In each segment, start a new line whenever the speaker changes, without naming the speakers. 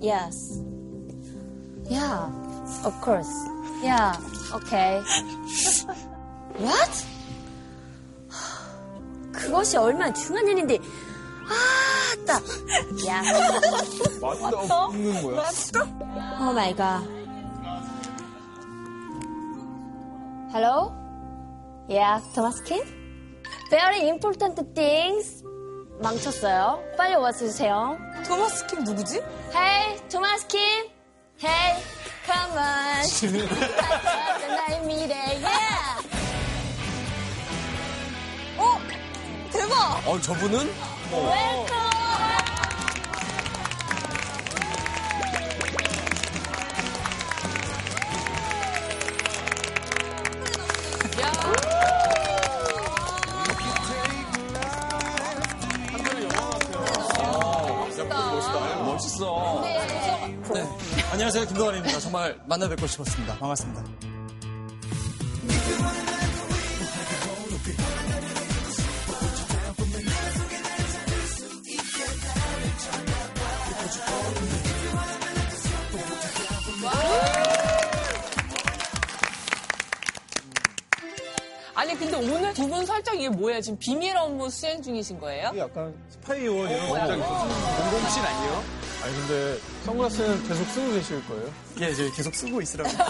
Yes. Yeah, of course. Yeah, okay. What? 그것이 얼마나 중요한 일인데. 아, 따. 야.
맞다 없는 거야.
Oh my god. Hello? Yeah, Thomas King? Very important things. 망쳤어요. 빨리 와주세요.
토마스 킴 누구지?
Hey, Thomas Kim. Hey, come on. 나의 미래, yeah.
어? 대박!
어, 저분은? 멋
안녕하세요. 김동환입니다. 정말 만나 뵙고 싶었습니다. 반갑습니다.
아니 근데 오늘 두 분 설정 이게 뭐예요? 지금 비밀 업무 수행 중이신 거예요?
약간 스파이원 이런 원작이 있었어요.
공공신 아니에요?
아니 근데 선글라스는 계속 쓰고 계실 거예요?
예, 저희 계속 쓰고 있으라고.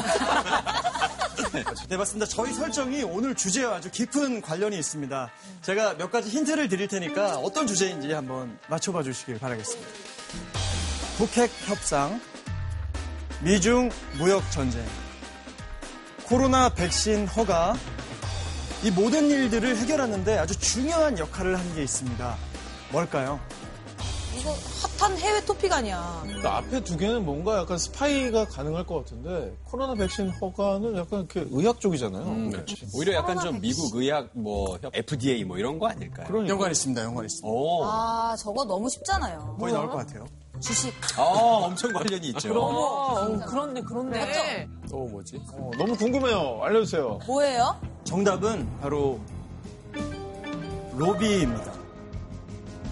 네, 맞습니다. 저희 설정이 오늘 주제와 아주 깊은 관련이 있습니다. 제가 몇 가지 힌트를 드릴 테니까 어떤 주제인지 한번 맞춰봐 주시길 바라겠습니다. 북핵 협상, 미중 무역 전쟁, 코로나 백신 허가, 이 모든 일들을 해결하는데 아주 중요한 역할을 한 게 있습니다. 뭘까요?
이거 핫한 해외 토픽 아니야.
그러니까 앞에 두 개는 뭔가 약간 스파이가 가능할 것 같은데 코로나 백신 허가는 약간 이렇게 의학 쪽이잖아요.
음, 그렇지. 오히려 약간 좀 미국 의학 뭐 협- FDA 뭐 이런 거 아닐까요?
그러니까
연관 있습니다. 연관 있습니다.
오.
아 저거 너무 쉽잖아요.
거의 나올 것 같아요.
주식.
어, 엄청 관련이 있죠.
어, 그런데 그런데.
또 뭐지?
어, 너무 궁금해요. 알려주세요.
뭐예요?
정답은 바로 로비입니다.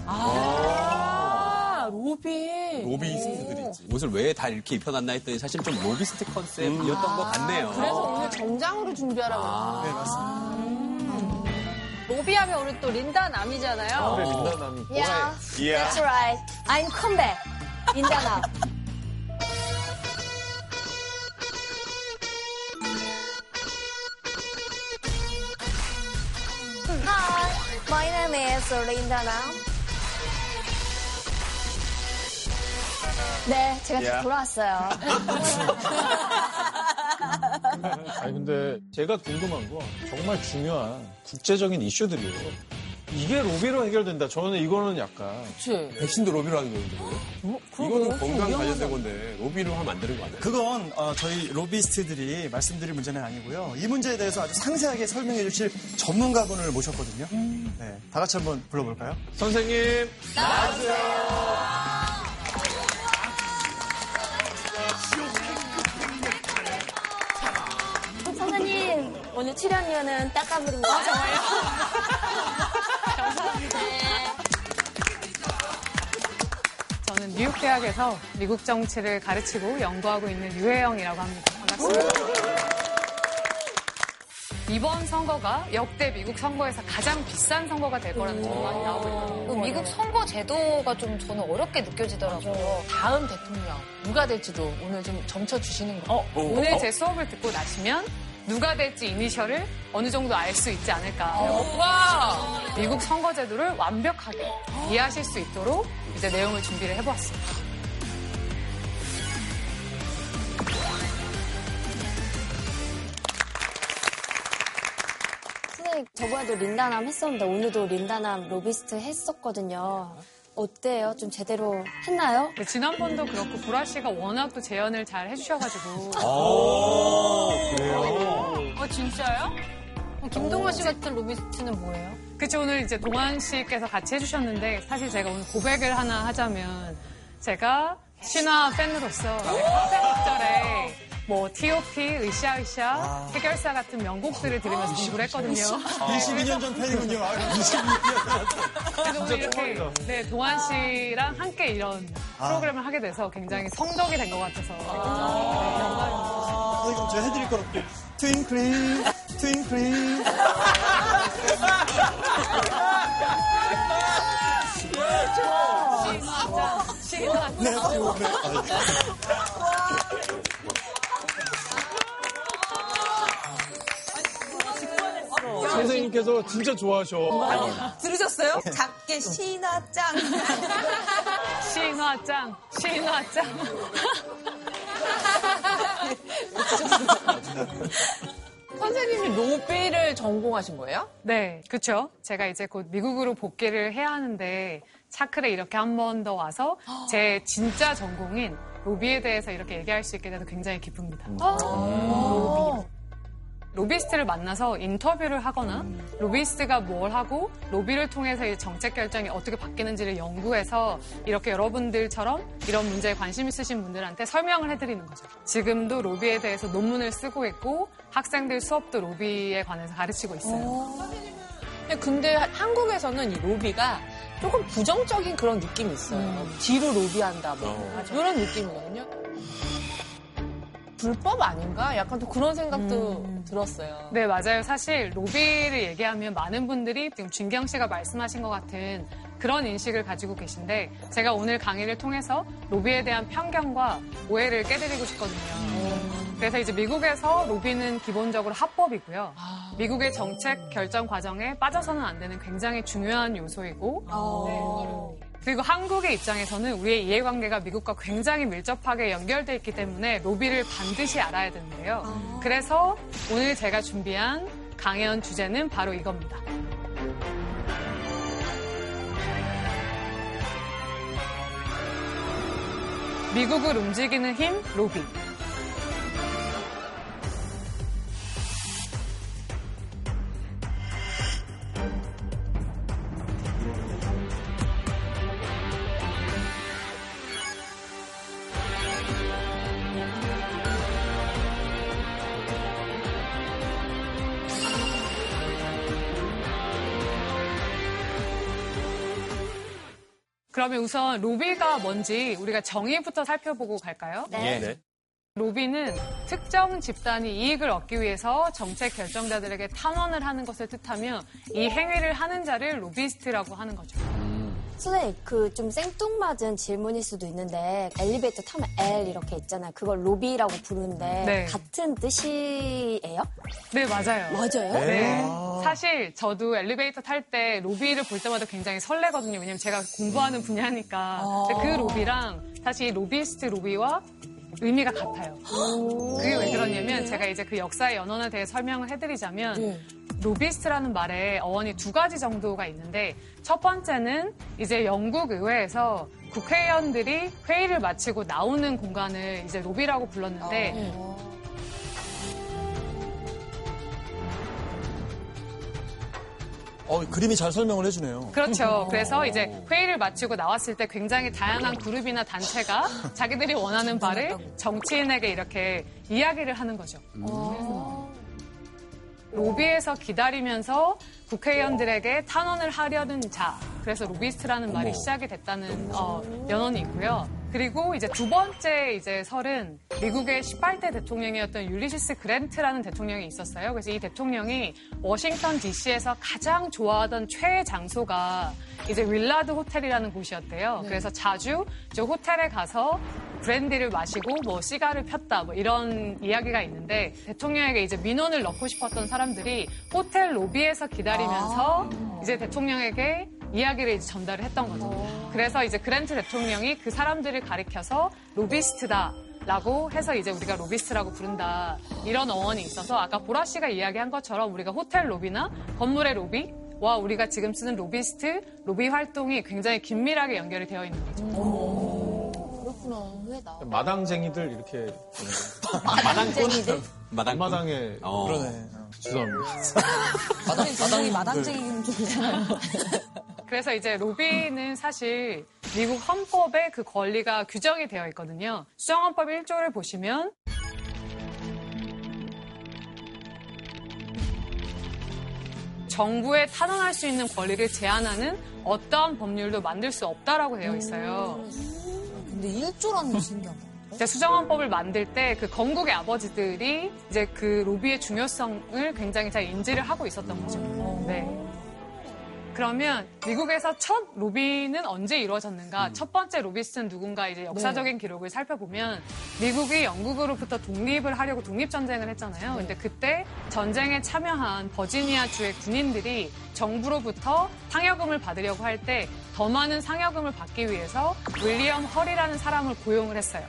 아 로비.
로비스트들이 있지. 옷을 왜 다 이렇게 입혀놨나 했더니 사실 좀 로비스트 컨셉이었던 것 같네요.
그래서 오늘 정장으로 준비하라고.
네, 맞습니다.
로비하면 우리 또 린다 남이잖아요.
그래 민다남이.
Yeah,
Yeah.
that's right. I'm comeback. 린다 남. Hi, my name is Linda Nam. 네, 제가 다시 돌아왔어요.
아니 근데 제가 궁금한 건 정말 중요한 국제적인 이슈들이에요. 이게 로비로 해결된다. 저는 이거는 약간
그치.
백신도 로비로 하는 건데. 이거는 건강 관련된 건데 로비로 하면 안 되는 거 아니에요?
그건 어, 저희 로비스트들이 말씀드릴 문제는 아니고요. 이 문제에 대해서 아주 상세하게 설명해 주실 전문가분을 모셨거든요. 네, 다 같이 한번 불러볼까요?
선생님
선생님, 오늘 출연료는 닦아버린 거 정말요?
저는 뉴욕 대학에서 미국 정치를 가르치고 연구하고 있는 유혜영이라고 합니다. 반갑습니다. 이번 선거가 역대 미국 선거에서 가장 비싼 선거가 될 거라는 전망이 나오고 있거든요.
미국 선거 제도가 좀 저는 어렵게 느껴지더라고요.
다음 대통령 누가 될지도 오늘 좀 점쳐 주시는 거. 어,
오늘 제 수업을 듣고 나시면 누가 될지 이니셜을 어느 정도 알 수 있지 않을까.
와.
미국 선거 제도를 완벽하게 이해하실 수 있도록 이제 내용을 준비를 해보았습니다.
선생님, 저번에도 린다남 했었는데 오늘도 린다남 로비스트 했었거든요. 어때요? 좀 제대로 했나요?
근데 지난번도 그렇고 보라 씨가 워낙 또 재연을 잘 해주셔가지고
어 진짜요?
김동완 씨 같은 로비스트는 뭐예요?
그쵸 오늘 이제 동환 씨께서 같이 해주셨는데 사실 제가 오늘 고백을 하나 하자면 제가 신화 팬으로 카페 목절에 뭐 T.O.P, 으쌰으쌰, 해결사 같은 명곡들을 들으면서 공부를 했거든요.
22년 전 팬이군요. 아유, 22년.
그래서 오늘 이렇게 네, 동환 씨랑 함께 이런 프로그램을 하게 돼서 굉장히 성덕이 된 것 같아서
선생님, 제가 해드릴 거라고. 트윙클링, 트윙클링. 네, 네.
선생님께서 진짜 좋아하셔.
들으셨어요? 작게 신화짱.
신화짱, 신화짱.
선생님이 로비를 전공하신 거예요?
네, 그렇죠. 제가 이제 곧 미국으로 복귀를 해야 하는데 차클에 이렇게 한 번 더 와서 제 진짜 전공인 로비에 대해서 이렇게 얘기할 수 있게 돼서 굉장히 기쁩니다. 로비 스트를 만나서 인터뷰를 하거나 로비스트가 뭘 하고 로비를 통해서 이 정책 결정이 어떻게 바뀌는지를 연구해서 이렇게 여러분들처럼 이런 문제에 관심 있으신 분들한테 설명을 해드리는 거죠. 지금도 로비에 대해서 논문을 쓰고 있고 학생들 수업도 로비에 관해서 가르치고 있어요.
근데, 근데 한국에서는 이 로비가 조금 부정적인 그런 느낌이 있어요. 뒤로 로비한다, 뭐. 이런 느낌이거든요. 불법 아닌가? 약간 또 그런 생각도 들었어요.
네, 맞아요. 사실 로비를 얘기하면 많은 분들이 지금 준경 씨가 말씀하신 것 같은 그런 인식을 가지고 계신데 제가 오늘 강의를 통해서 로비에 대한 편견과 오해를 깨드리고 싶거든요. 그래서 이제 미국에서 로비는 기본적으로 합법이고요. 미국의 정책 결정 과정에 빠져서는 안 되는 굉장히 중요한 요소이고 네. 그리고 한국의 입장에서는 우리의 이해관계가 미국과 굉장히 밀접하게 연결돼 있기 때문에 로비를 반드시 알아야 되는데요. 그래서 오늘 제가 준비한 강연 주제는 바로 이겁니다. 미국을 움직이는 힘, 로비. 그러면 우선 로비가 뭔지 우리가 정의부터 살펴보고 갈까요?
네.
네.
로비는 특정 집단이 이익을 얻기 위해서 정책 결정자들에게 탄원을 하는 것을 뜻하며 이 행위를 하는 자를 로비스트라고 하는 거죠.
선생님, 그 좀 생뚱맞은 질문일 수도 있는데 엘리베이터 타면 L 이렇게 있잖아요. 그걸 로비라고 부르는데
네.
같은 뜻이에요?
네, 맞아요.
맞아요?
네. 사실 저도 엘리베이터 탈 때 로비를 볼 때마다 굉장히 설레거든요. 왜냐면 제가 공부하는 분야니까. 근데 그 로비랑 사실 이 로비스트 로비와 의미가 같아요. 그게 왜 그러냐면 제가 이제 그 역사의 연원에 대해 설명을 해드리자면 로비스트라는 말에 어원이 두 가지 정도가 있는데 첫 번째는 이제 영국 의회에서 국회의원들이 회의를 마치고 나오는 공간을 이제 로비라고 불렀는데
어, 그림이 잘 설명을 해주네요.
그렇죠. 그래서 이제 회의를 마치고 나왔을 때 굉장히 다양한 그룹이나 단체가 자기들이 원하는 바를 정치인에게 이렇게 이야기를 하는 거죠. 로비에서 기다리면서 국회의원들에게 탄원을 하려는 자. 그래서 로비스트라는 말이 시작이 됐다는 어, 연원이 있고요. 그리고 이제 두 번째 이제 설은 미국의 18대 대통령이었던 율리시스 그랜트라는 대통령이 있었어요. 그래서 이 대통령이 워싱턴 DC에서 가장 좋아하던 최애 장소가 이제 윌라드 호텔이라는 곳이었대요. 그래서 자주 저 호텔에 가서 브랜디를 마시고 뭐 시가를 폈다 뭐 이런 이야기가 있는데 대통령에게 이제 민원을 넣고 싶었던 사람들이 호텔 로비에서 기다리면서 이제 대통령에게 이야기를 이제 전달을 했던 거죠. 그래서 이제 그랜트 대통령이 그 사람들을 가리켜서 로비스트다. 라고 해서 이제 우리가 로비스트라고 부른다. 이런 어원이 있어서 아까 보라 씨가 이야기한 것처럼 우리가 호텔 로비나 건물의 로비 와 우리가 지금 쓰는 로비스트, 로비 활동이 굉장히 긴밀하게 연결이 되어 있는 거죠.
그렇구나. 의외다.
마당쟁이들 이렇게
마당쟁이들?
마당.
마당에
어.
그러네.
죄송합니다.
굉장히 마당쟁이는 좀.
그래서 이제 로비는 사실 미국 헌법에 그 권리가 규정이 되어 있거든요. 수정헌법 1조를 보시면 정부에 탄원할 수 있는 권리를 제한하는 어떠한 법률도 만들 수 없다라고 되어 있어요.
근데 1조라는 게 신기하다.
이제 수정헌법을 만들 때 그 건국의 아버지들이 이제 그 로비의 중요성을 굉장히 잘 인지를 하고 있었던 거죠. 어. 네. 그러면 미국에서 첫 로비는 언제 이루어졌는가? 첫 번째 로비스트는 누군가 이제 역사적인 기록을 살펴보면 미국이 영국으로부터 독립을 하려고 독립 전쟁을 했잖아요. 근데 그때 전쟁에 참여한 버지니아 주의 군인들이 정부로부터 상여금을 받으려고 할 때 더 많은 상여금을 받기 위해서 윌리엄 헐이라는 사람을 고용을 했어요.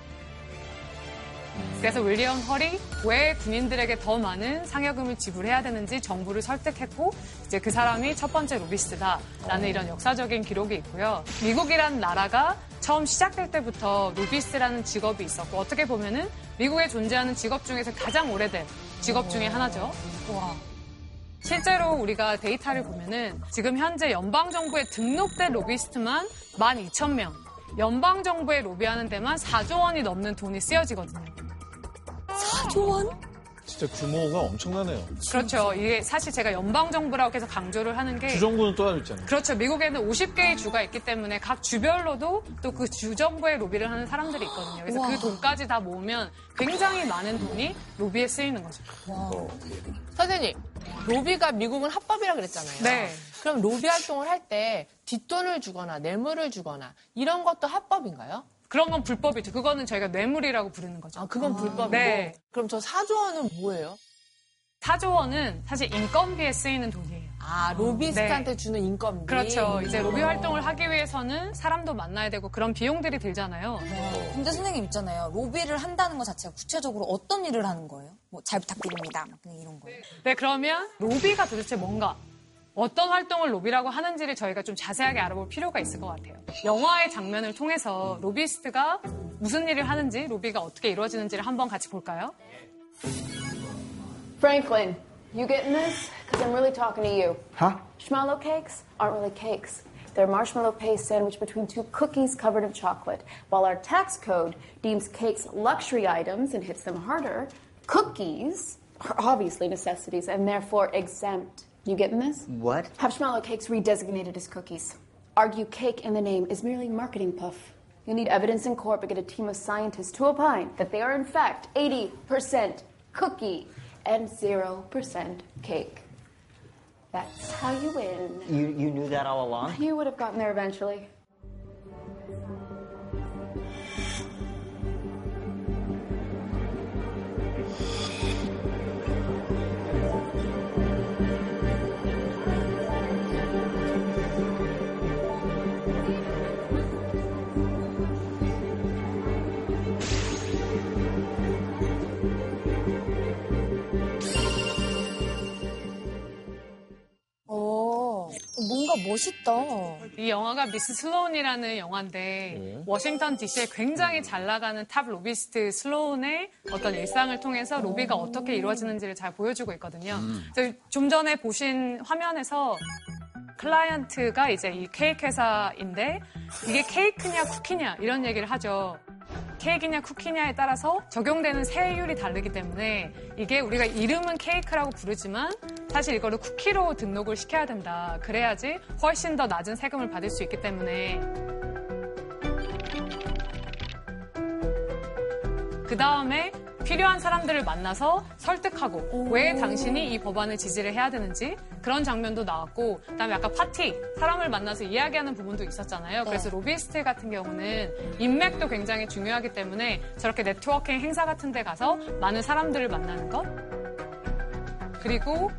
그래서 윌리엄 헐이 왜 군인들에게 더 많은 상여금을 지불해야 되는지 정부를 설득했고 이제 그 사람이 첫 번째 로비스트다라는 이런 역사적인 기록이 있고요. 미국이라는 나라가 처음 시작될 때부터 로비스트라는 직업이 있었고 어떻게 보면은 미국에 존재하는 직업 중에서 가장 오래된 직업 중에 하나죠. 실제로 우리가 데이터를 보면은 지금 현재 연방 정부에 등록된 로비스트만 12,000명, 연방 정부에 로비하는 데만 4조 원이 넘는 돈이 쓰여지거든요.
진짜 규모가 엄청나네요.
그렇죠. 이게 사실 제가 연방정부라고 해서 강조를 하는 게
주정부는 또 따로 있잖아요.
그렇죠. 미국에는 50개의 주가 있기 때문에 각 주별로도 또 그 주정부에 로비를 하는 사람들이 있거든요. 그래서 그 돈까지 다 모으면 굉장히 많은 돈이 로비에 쓰이는 거죠.
선생님, 로비가 미국은 합법이라 그랬잖아요.
네.
그럼 로비 활동을 할 때 뒷돈을 주거나 뇌물을 주거나 이런 것도 합법인가요?
그런 건 불법이죠. 그거는 저희가 뇌물이라고 부르는 거죠.
아, 그건 불법이고.
네.
그럼 저 4조 원은 뭐예요?
4조 원은 사실 인건비에 쓰이는 돈이에요.
아, 로비스트한테 주는 인건비.
그렇죠. 이제 로비 활동을 하기 위해서는 사람도 만나야 되고 그런 비용들이 들잖아요.
근데 선생님 있잖아요. 로비를 한다는 것 자체가 구체적으로 어떤 일을 하는 거예요? 뭐 잘 부탁드립니다. 막 그냥 이런 거예요.
네, 그러면 로비가 도대체 뭔가? 어떤 활동을 로비라고 하는지를 저희가 좀 자세하게 알아볼 필요가 있을 것 같아요. 영화의 장면을 통해서 로비스트가 무슨 일을 하는지, 로비가 어떻게 이루어지는지를 한번 같이 볼까요?
Franklin, you getting this? Because I'm really talking to you.
Huh?
Schmallow cakes aren't really cakes. They're marshmallow paste sandwiched between two cookies covered in chocolate. While our tax code deems cakes luxury items and hits them harder, cookies are obviously necessities and therefore exempt. You getting this?
What?
Have schmallow cakes redesignated as cookies. Argue cake in the name is merely marketing puff. You'll need evidence in court, but get a team of scientists to opine that they are in fact 80% cookie and 0% cake. That's how you win.
You, you knew that all along?
You would have gotten there eventually.
뭔가 멋있다.
이 영화가 미스 슬로운이라는 영화인데 워싱턴 DC에 굉장히 잘 나가는 탑 로비스트 슬로운의 어떤 일상을 통해서 로비가 어떻게 이루어지는지를 잘 보여주고 있거든요. 그래서 좀 전에 보신 화면에서 클라이언트가 이제 이 케이크 회사인데 이게 케이크냐 쿠키냐 이런 얘기를 하죠. 케이크냐 쿠키냐에 따라서 적용되는 세율이 다르기 때문에 이게 우리가 이름은 케이크라고 부르지만 사실 이거를 쿠키로 등록을 시켜야 된다. 그래야지 훨씬 더 낮은 세금을 받을 수 있기 때문에 그 다음에 필요한 사람들을 만나서 설득하고 왜 당신이 이 법안을 지지를 해야 되는지 그런 장면도 나왔고 그다음에 아까 파티 사람을 만나서 이야기하는 부분도 있었잖아요. 그래서 로비스트 같은 경우는 인맥도 굉장히 중요하기 때문에 저렇게 네트워킹 행사 같은 데 가서 많은 사람들을 만나는 것. 그리고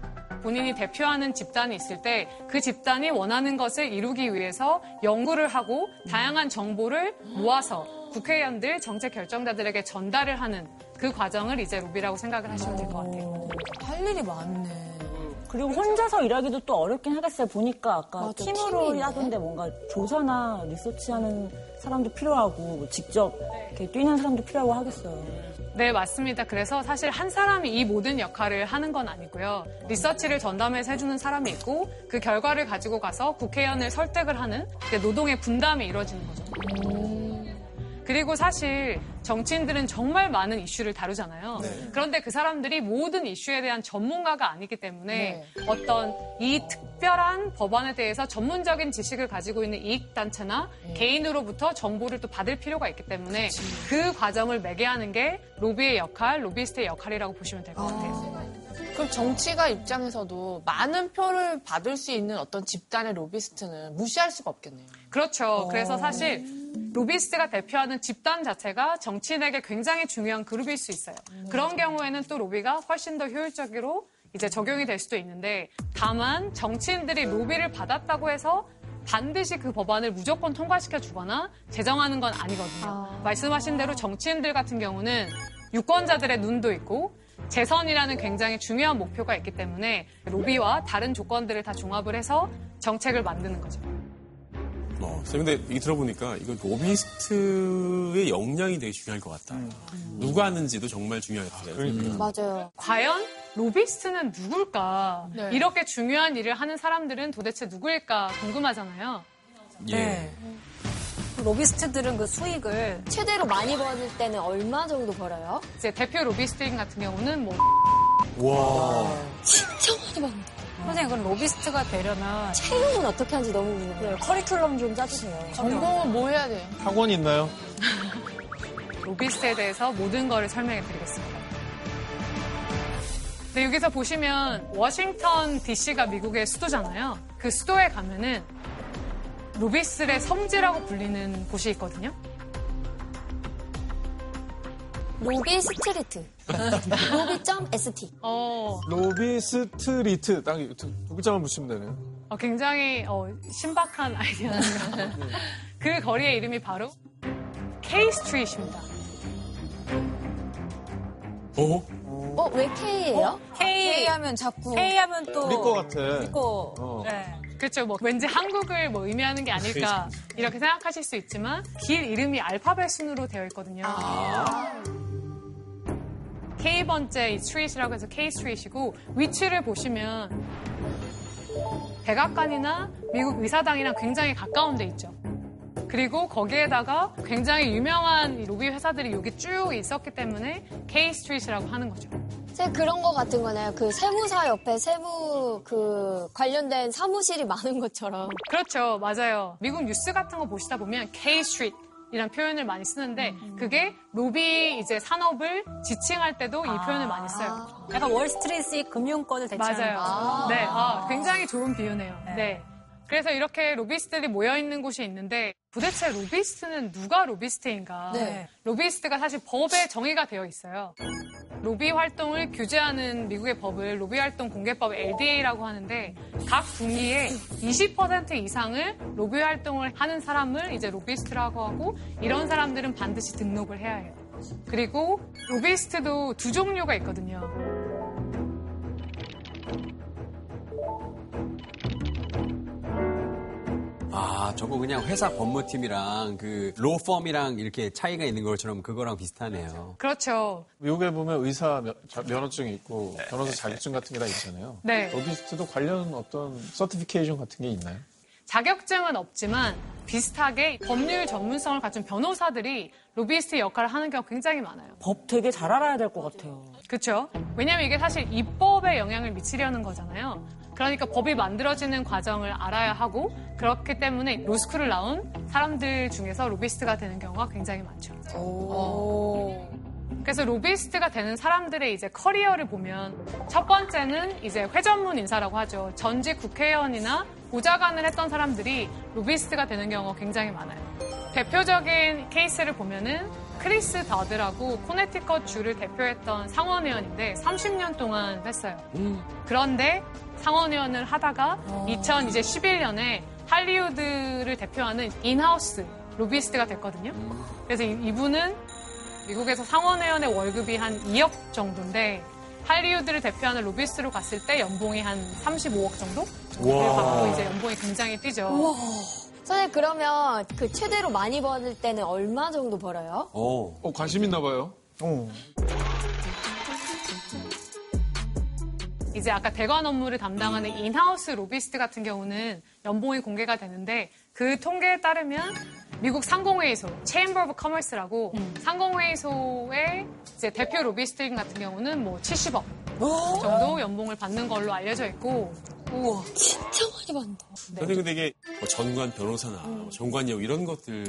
본인이 대표하는 집단이 있을 때 그 집단이 원하는 것을 이루기 위해서 연구를 하고 다양한 정보를 모아서 국회의원들, 정책 결정자들에게 전달을 하는 그 과정을 이제 로비라고 생각을 하시면 될 것 같아요.
할 일이 많네.
그리고 혼자서 일하기도 또 어렵긴 하겠어요. 보니까 아까
맞아,
팀으로. 하던데 뭔가 조사나 리서치하는 사람도 필요하고 뭐 직접 이렇게 뛰는 사람도 필요하고 하겠어요.
네, 맞습니다. 그래서 사실 한 사람이 이 모든 역할을 하는 건 아니고요. 리서치를 전담해서 해주는 사람이 있고 그 결과를 가지고 가서 국회의원을 설득을 하는 노동의 분담이 이루어지는 거죠. 그리고 사실 정치인들은 정말 많은 이슈를 다루잖아요. 그런데 그 사람들이 모든 이슈에 대한 전문가가 아니기 때문에 어떤 이 특별한 법안에 대해서 전문적인 지식을 가지고 있는 이익단체나 개인으로부터 정보를 또 받을 필요가 있기 때문에 그 과정을 매개하는 게 로비의 역할, 로비스트의 역할이라고 보시면 될 것 같아요.
그럼 정치가 입장에서도 많은 표를 받을 수 있는 어떤 집단의 로비스트는 무시할 수가 없겠네요.
그렇죠. 그래서 사실 로비스트가 대표하는 집단 자체가 정치인에게 굉장히 중요한 그룹일 수 있어요. 그런 경우에는 또 로비가 훨씬 더 효율적으로 이제 적용이 될 수도 있는데 다만 정치인들이 로비를 받았다고 해서 반드시 그 법안을 무조건 통과시켜 주거나 제정하는 건 아니거든요. 말씀하신 대로 정치인들 같은 경우는 유권자들의 눈도 있고 재선이라는 굉장히 중요한 목표가 있기 때문에 로비와 다른 조건들을 다 종합을 해서 정책을 만드는 거죠.
어, 쌤, 근데 이 들어보니까 이거 로비스트의 역량이 되게 중요할 것 같다. 누가 하는지도 정말 중요할 것 같아요.
그러니까요.
맞아요.
과연 로비스트는 누굴까?
네.
이렇게 중요한 일을 하는 사람들은 도대체 누구일까 궁금하잖아요.
예.
로비스트들은 그 수익을
최대로 많이 벌을 때는 얼마 정도 벌어요?
이제 대표 로비스트인 같은 경우는 뭐
와.
진짜 많이 받는다.
선생님 그럼 로비스트가 되려면
채용은 어떻게 하는지 너무 궁금해요.
네, 커리큘럼 좀 짜주세요.
전공은 뭐 해야 돼요?
학원 있나요?
로비스트에 대해서 모든 거를 설명해 드리겠습니다. 네, 여기서 보시면 워싱턴 DC가 미국의 수도잖아요. 그 수도에 가면은 로비스트의 성지라고 불리는 곳이 있거든요.
로비 street. 로비.st.
어,
로비 street. 딱 두 글자만 붙이면 되네요.
어, 굉장히 어, 신박한 아이디어네요. 그 거리의 이름이 바로 K 스트리트입니다.
어?
어, 왜 K예요?
K,
K 하면 자꾸
K 하면 또
우리 거 같아.
우리 거.
어.
네.
그렇죠. 뭐 왠지 한국을 뭐 의미하는 게 아닐까 이렇게 생각하실 수 있지만 길 이름이 알파벳 순으로 되어 있거든요. K번째 이 street라고 해서 K 스트리트이고 위치를 보시면 백악관이나 미국 의사당이랑 굉장히 가까운 데 있죠. 그리고 거기에다가 굉장히 유명한 이 로비 회사들이 여기 쭉 있었기 때문에 K 스트리트라고 하는 거죠.
제 그런 거 같은 거네요. 그 세무사 옆에 세무 그 관련된 사무실이 많은 것처럼.
그렇죠. 맞아요. 미국 뉴스 같은 거 보시다 보면 K 스트리트 이란 표현을 많이 쓰는데 그게 로비 이제 산업을 지칭할 때도 이 표현을 많이 써요.
약간 월스트리트의 금융권을 대체하는
맞아요.
거죠.
네, 아, 굉장히 좋은 비유네요. 네. 그래서 이렇게 로비스트들이 모여 있는 곳이 있는데 도대체 로비스트는 누가 로비스트인가?
네.
로비스트가 사실 법에 정의가 되어 있어요. 로비 활동을 규제하는 미국의 법을 로비 활동 공개법 LDA라고 하는데 각 분기에 20% 이상을 로비 활동을 하는 사람을 이제 로비스트라고 하고 이런 사람들은 반드시 등록을 해야 해요. 그리고 로비스트도 두 종류가 있거든요.
아, 저거 그냥 회사 법무팀이랑 그 로펌이랑 이렇게 차이가 있는 것처럼 그거랑 비슷하네요.
그렇죠.
미국에 보면 의사 면- 면허증이 있고 변호사 자격증 같은 게 다 있잖아요.
네.
로비스트도 관련 어떤 certification 같은 게 있나요?
자격증은 없지만 비슷하게 법률 전문성을 갖춘 변호사들이 로비스트 역할을 하는 경우가 굉장히 많아요.
법 되게 잘 알아야 될 것 같아요.
그렇죠? 왜냐하면 이게 사실 입법에 영향을 미치려는 거잖아요. 그러니까 법이 만들어지는 과정을 알아야 하고 그렇기 때문에 로스쿨을 나온 사람들 중에서 로비스트가 되는 경우가 굉장히 많죠. 그래서 로비스트가 되는 사람들의 이제 커리어를 보면 첫 번째는 이제 회전문 인사라고 하죠. 전직 국회의원이나 보좌관을 했던 사람들이 로비스트가 되는 경우가 굉장히 많아요. 대표적인 케이스를 보면은 크리스 더드라고 코네티컷 주를 대표했던 상원의원인데 30년 동안 했어요. 그런데 상원의원을 하다가 2011년에 할리우드를 대표하는 in-house 로비스트가 됐거든요. 그래서 이- 이분은 미국에서 상원의원의 월급이 한 2억 정도인데 할리우드를 대표하는 로비스트로 갔을 때 연봉이 한 35억 정도? 를 받고 이제 연봉이 굉장히 뛰죠.
선생님, 그러면 그 최대로 많이 벌을 때는 얼마 정도 벌어요?
오.
어, 관심 있나 봐요.
어.
이제 아까 대관 업무를 담당하는 in-house 로비스트 같은 경우는 연봉이 공개가 되는데 그 통계에 따르면 미국 상공회의소, Chamber of Commerce라고 상공회의소의 이제 대표 로비스트인 같은 경우는 뭐 70억 정도 연봉을 받는 걸로 알려져 있고 우와
진짜 많이 받는다.
선생님 근데 이게 뭐 전관 변호사나 뭐 정관예우 이런 것들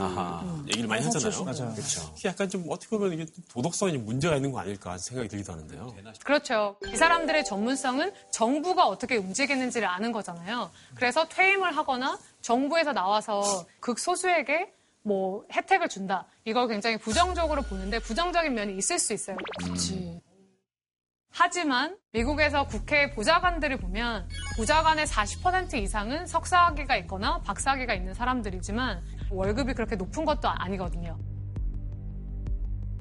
얘기를 많이 하잖아요.
맞아요.
그렇죠. 약간 좀 어떻게 보면 이게 도덕성에 좀 문제가 있는 거 아닐까 생각이 들기도 하는데요.
그렇죠. 이 사람들의 전문성은 정부가 어떻게 움직이는지를 아는 거잖아요. 그래서 퇴임을 하거나 정부에서 나와서 극소수에게 뭐 혜택을 준다. 이걸 굉장히 부정적으로 보는데 부정적인 면이 있을 수 있어요. 하지만 미국에서 국회 보좌관들을 보면 보좌관의 40% 이상은 석사학위가 있거나 박사학위가 있는 사람들이지만 월급이 그렇게 높은 것도 아니거든요.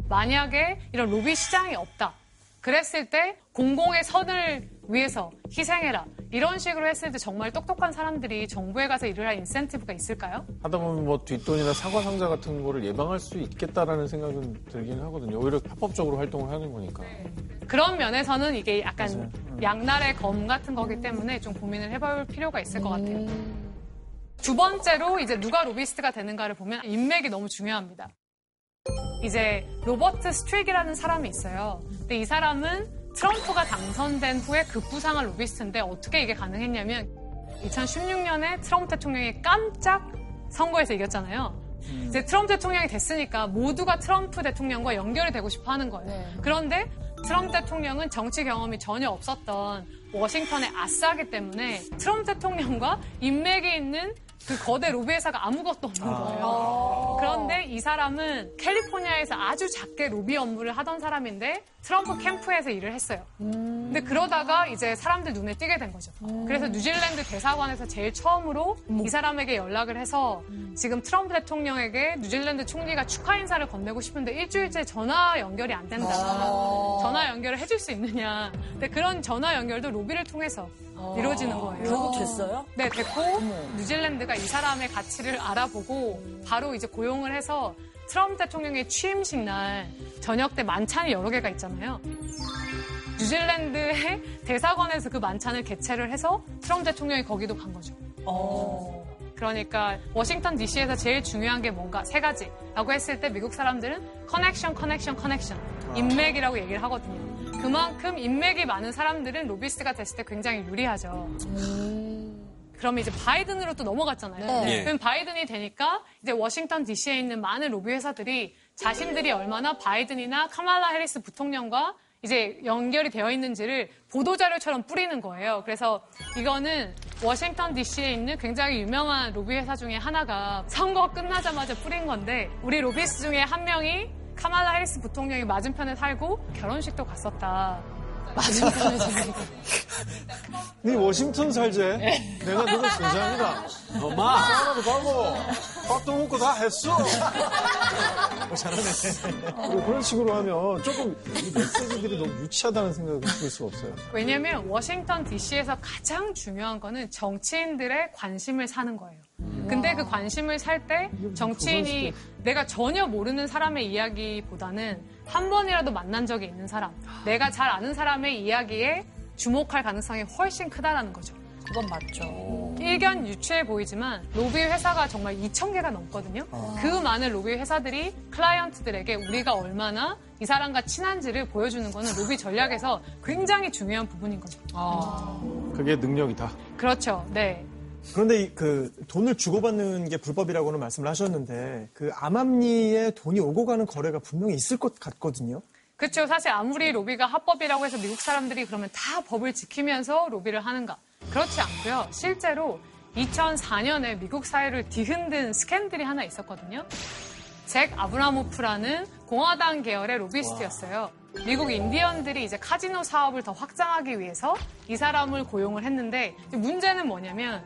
만약에 이런 로비 시장이 없다. 그랬을 때 공공의 선을 위해서 희생해라. 이런 식으로 했을 때 정말 똑똑한 사람들이 정부에 가서 일을 할 인센티브가 있을까요?
하다 보면 뭐 뒷돈이나 사과 상자 같은 거를 예방할 수 있겠다라는 생각은 들긴 하거든요. 오히려 합법적으로 활동을 하는 거니까.
그런 면에서는 이게 약간 양날의 검 같은 거기 때문에 좀 고민을 해볼 필요가 있을 것 같아요. 두 번째로 이제 누가 로비스트가 되는가를 보면 인맥이 너무 중요합니다. 이제 로버트 스트릭이라는 사람이 있어요. 근데 이 사람은 트럼프가 당선된 후에 급부상한 로비스트인데 어떻게 이게 가능했냐면 2016년에 트럼프 대통령이 깜짝 선거에서 이겼잖아요. 이제 트럼프 대통령이 됐으니까 모두가 트럼프 대통령과 연결이 되고 싶어 하는 거예요. 그런데 트럼프 대통령은 정치 경험이 전혀 없었던 워싱턴의 아싸기 때문에 트럼프 대통령과 인맥이 있는 그 거대 로비 회사가 아무것도 없는 거예요. 그런데 이 사람은 캘리포니아에서 아주 작게 로비 업무를 하던 사람인데 트럼프 캠프에서 일을 했어요. 근데 그러다가 이제 사람들 눈에 띄게 된 거죠. 그래서 뉴질랜드 대사관에서 제일 처음으로 이 사람에게 연락을 해서 지금 트럼프 대통령에게 뉴질랜드 총리가 축하 인사를 건네고 싶은데 일주일째 전화 연결이 안 된다. 전화 연결을 해줄 수 있느냐. 근데 그런 전화 연결도 로비를 통해서 이루어지는 거예요.
결국 됐어요?
네, 됐고 뉴질랜드가 이 사람의 가치를 알아보고 바로 이제 고용을 해서 트럼프 대통령의 취임식 날 저녁 때 만찬이 여러 개가 있잖아요. 뉴질랜드의 대사관에서 그 만찬을 개최를 해서 트럼프 대통령이 거기도 간 거죠. 그러니까 워싱턴 DC에서 제일 중요한 게 뭔가 세 가지라고 했을 때 미국 사람들은 connection, connection, connection 인맥이라고 얘기를 하거든요. 그만큼 인맥이 많은 사람들은 로비스트가 됐을 때 굉장히 유리하죠. 그러면 이제 바이든으로 또 넘어갔잖아요.
네.
그럼 바이든이 되니까 이제 워싱턴 DC에 있는 많은 로비 회사들이 자신들이 얼마나 바이든이나 카말라 해리스 부통령과 이제 연결이 되어 있는지를 보도자료처럼 뿌리는 거예요. 그래서 이거는 워싱턴 DC에 있는 굉장히 유명한 로비 회사 중에 하나가 선거 끝나자마자 뿌린 건데 우리 로비스트 중에 한 명이 카말라 해리스 부통령이 맞은편에 살고 결혼식도 갔었다. 맞은편에 살고.
네 워싱턴 살제. 내가 너가 진상이다.
엄마!
사우나도 가고 밥도 먹고 다 했어.
어, 잘하네.
그리고 그런 식으로 하면 조금 이 메시지들이 너무 유치하다는 생각을 들 수가 없어요.
왜냐면 워싱턴 DC에서 가장 중요한 거는 정치인들의 관심을 사는 거예요. 근데 그 관심을 살 때 정치인이 내가 전혀 모르는 사람의 이야기보다는 한 번이라도 만난 적이 있는 사람, 내가 잘 아는 사람의 이야기에 주목할 가능성이 훨씬 크다라는 거죠.
그건 맞죠.
일견 유치해 보이지만 로비 회사가 정말 2천 개가 넘거든요. 그 많은 로비 회사들이 클라이언트들에게 우리가 얼마나 이 사람과 친한지를 보여주는 거는 로비 전략에서 굉장히 중요한 부분인 거죠.
그게 능력이다.
그렇죠. 네.
그런데 이, 그 돈을 주고받는 게 불법이라고는 말씀을 하셨는데 그 암암리에 돈이 오고 가는 거래가 분명히 있을 것 같거든요.
그렇죠. 사실 아무리 로비가 합법이라고 해서 미국 사람들이 그러면 다 법을 지키면서 로비를 하는가? 그렇지 않고요. 실제로 2004년에 미국 사회를 뒤흔든 스캔들이 하나 있었거든요. 잭 아브라모프라는 공화당 계열의 로비스트였어요. 미국 인디언들이 이제 카지노 사업을 더 확장하기 위해서 이 사람을 고용을 했는데 문제는 뭐냐면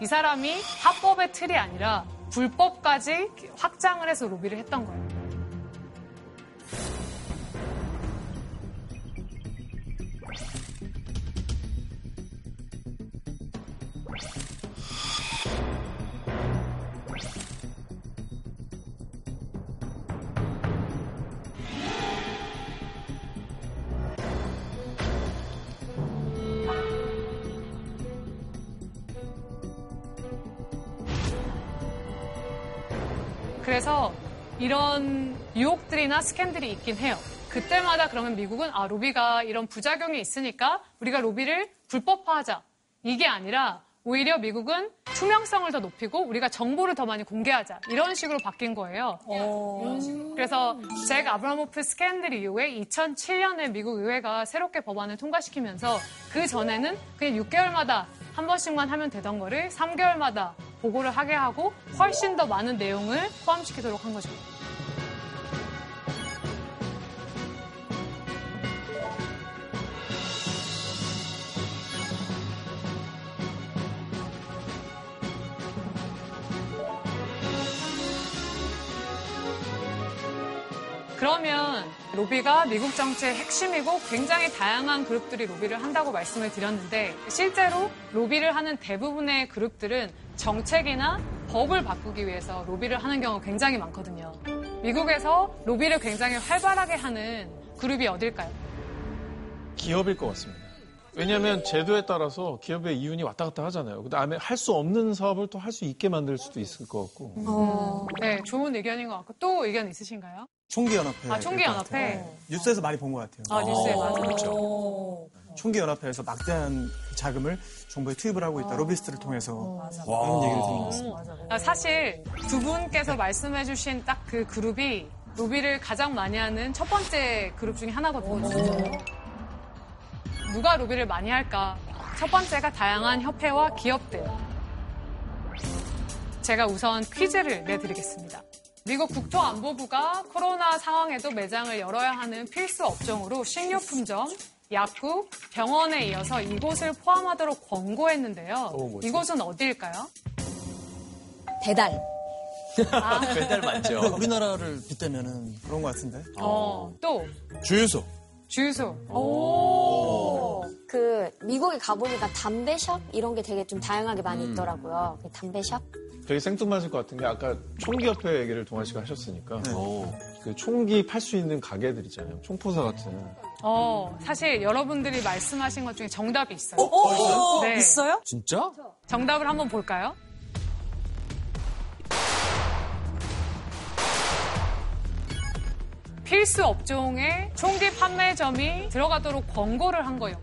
이 사람이 합법의 틀이 아니라 불법까지 확장을 해서 로비를 했던 거예요. 그래서 이런 유혹들이나 스캔들이 있긴 해요. 그때마다 그러면 미국은 아 로비가 이런 부작용이 있으니까 우리가 로비를 불법화하자 이게 아니라 오히려 미국은 투명성을 더 높이고 우리가 정보를 더 많이 공개하자 이런 식으로 바뀐 거예요. 그래서 잭 아브라모프 스캔들 이후에 2007년에 미국 의회가 새롭게 법안을 통과시키면서 그 전에는 그냥 6개월마다 한 번씩만 하면 되던 거를 3개월마다 보고를 하게 하고 훨씬 더 많은 내용을 포함시키도록 한 거죠. 그러면 로비가 미국 정치의 핵심이고 굉장히 다양한 그룹들이 로비를 한다고 말씀을 드렸는데 실제로 로비를 하는 대부분의 그룹들은 정책이나 법을 바꾸기 위해서 로비를 하는 경우가 굉장히 많거든요. 미국에서 로비를 굉장히 활발하게 하는 그룹이 어딜까요?
기업일 것 같습니다. 왜냐하면 제도에 따라서 기업의 이윤이 왔다 갔다 하잖아요. 그 다음에 할 수 없는 사업을 또 할 수 있게 만들 수도 있을 것 같고.
네, 좋은 의견인 것 같고 또 의견 있으신가요?
총기연합회.
아, 총기연합회.
뉴스에서 많이 본 것 같아요.
아, 뉴스에
어,
맞아요.
그렇죠.
총기연합회에서 막대한 자금을 정부에 투입을 하고 있다. 로비스트를 통해서
와.
그런 얘기를 들은 것 같습니다.
아, 사실 두 분께서 말씀해주신 딱 그 그룹이 로비를 가장 많이 하는 첫 번째 그룹 중에 하나거든요. 누가 로비를 많이 할까? 첫 번째가 다양한 협회와 기업들. 제가 우선 퀴즈를 내드리겠습니다. 미국 국토안보부가 코로나 상황에도 매장을 열어야 하는 필수 업종으로 식료품점, 약국, 병원에 이어서 이곳을 포함하도록 권고했는데요. 이곳은 어디일까요?
배달.
배달 맞죠?
우리나라를 빗대면은 그런 것 같은데.
어, 또
주유소.
주유소.
그 미국에 가보니까 담배샵 이런 게 되게 좀 다양하게 많이
음.
있더라고요. 그 담배샵?
되게 생뚱맞을 것 같은 게 아까 총기 협회 얘기를 동환 씨가 하셨으니까
어.
그 총기 팔 수 있는 가게들 있잖아요. 총포사 같은.
어, 사실 여러분들이 말씀하신 것 중에 정답이 있어요.
어,
네.
있어요?
진짜?
정답을 한번 볼까요? 필수 업종에 총기 판매점이 들어가도록 권고를 한 거예요.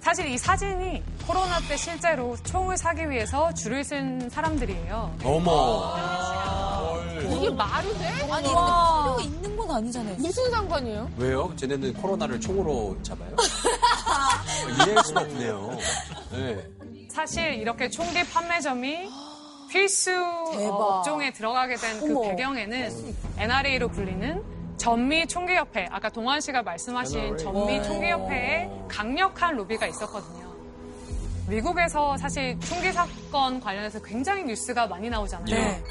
사실 이 사진이 코로나 때 실제로 총을 사기 위해서 줄을 쓴 사람들이에요.
어머.
이게 말이 돼?
아니, 근데 필요 있는 건 아니잖아요.
무슨 상관이에요?
왜요? 쟤네는 코로나를 총으로 잡아요? 이해할 수가 없네요. 네.
사실 이렇게 총기 판매점이 필수
대박.
업종에 들어가게 된 그. 배경에는 NRA로 불리는 전미 총기협회, 아까 동환 씨가 말씀하신 전미 총기협회의 강력한 로비가 있었거든요. 미국에서 사실 총기 사건 관련해서 굉장히 뉴스가 많이 나오잖아요.
네.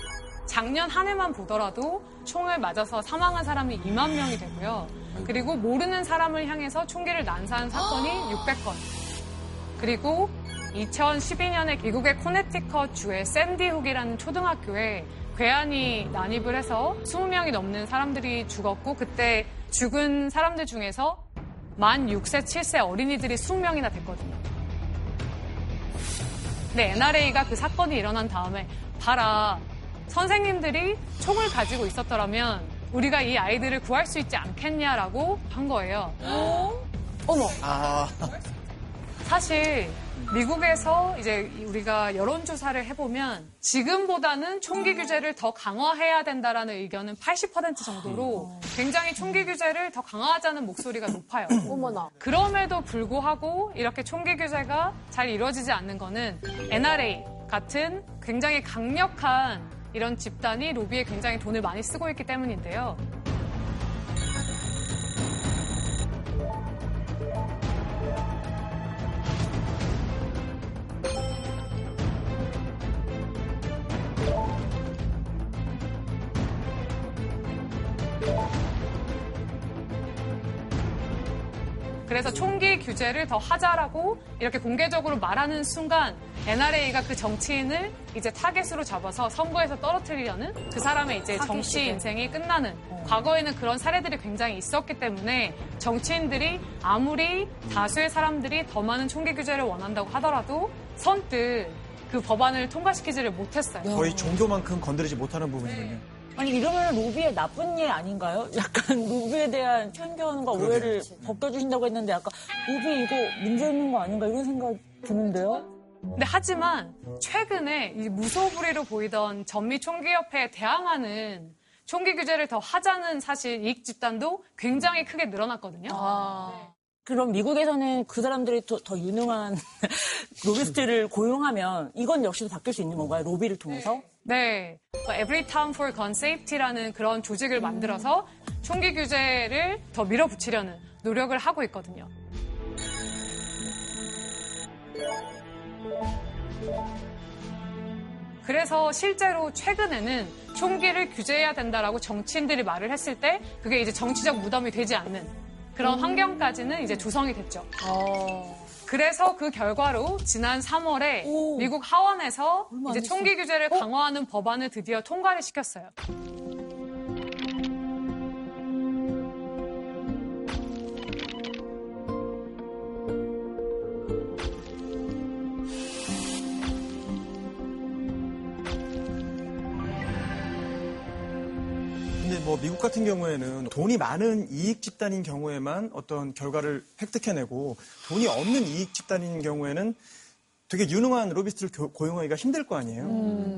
작년 한 해만 보더라도 총을 맞아서 사망한 사람이 2만 명이 되고요. 그리고 모르는 사람을 향해서 총기를 난사한 사건이 600건. 그리고 2012년에 미국의 코네티컷 주의 샌디훅이라는 초등학교에 괴한이 난입을 해서 20명이 넘는 사람들이 죽었고 그때 죽은 사람들 중에서 만 6세, 7세 어린이들이 20명이나 됐거든요. 근데 NRA가 그 사건이 일어난 다음에 봐라 선생님들이 총을 가지고 있었더라면 우리가 이 아이들을 구할 수 있지 않겠냐라고 한 거예요. 어머.
아,
사실 미국에서 이제 우리가 여론조사를 해보면 지금보다는 총기 규제를 더 강화해야 된다라는 의견은 80% 정도로 굉장히 총기 규제를 더 강화하자는 목소리가 높아요.
어머나.
그럼에도 불구하고 이렇게 총기 규제가 잘 이루어지지 않는 거는 NRA 같은 굉장히 강력한 이런 집단이 로비에 굉장히 돈을 많이 쓰고 있기 때문인데요. 그래서 총기 규제를 더 하자라고 이렇게 공개적으로 말하는 순간 NRA가 그 정치인을 이제 타겟으로 잡아서 선거에서 떨어뜨리려는 그 사람의 이제 정치 인생이 끝나는 과거에는 그런 사례들이 굉장히 있었기 때문에 정치인들이 아무리 다수의 사람들이 더 많은 총기 규제를 원한다고 하더라도 선뜻 그 법안을 통과시키지를 못했어요.
거의 종교만큼 건드리지 못하는 부분이군요.
아니 이러면 로비의 나쁜 예 아닌가요? 약간 로비에 대한 편견과 오해를 벗겨주신다고 했는데 약간 로비 이거 문제 있는 거 아닌가 이런 생각 드는데요?
근데 하지만 최근에 이 무소불위로 보이던 전미 총기협회에 대항하는 총기 규제를 더 하자는 사실 이익 집단도 굉장히 크게 늘어났거든요.
그럼 미국에서는 그 사람들이 더, 더 유능한 로비스트를 고용하면 이건 역시도 바뀔 수 있는 건가요? 로비를 통해서?
네. Every Town for Gun Safety라는 그런 조직을 만들어서 총기 규제를 더 밀어붙이려는 노력을 하고 있거든요. 그래서 실제로 최근에는 총기를 규제해야 된다라고 정치인들이 말을 했을 때 그게 이제 정치적 무덤이 되지 않는 그런 환경까지는 이제 조성이 됐죠. 그래서 그 결과로 지난 3월에 미국 하원에서 이제 총기 규제를 강화하는 법안을 드디어 통과를 시켰어요.
뭐 미국 같은 경우에는 돈이 많은 이익 집단인 경우에만 어떤 결과를 획득해내고 돈이 없는 이익 집단인 경우에는 되게 유능한 로비스트를 교- 고용하기가 힘들 거 아니에요.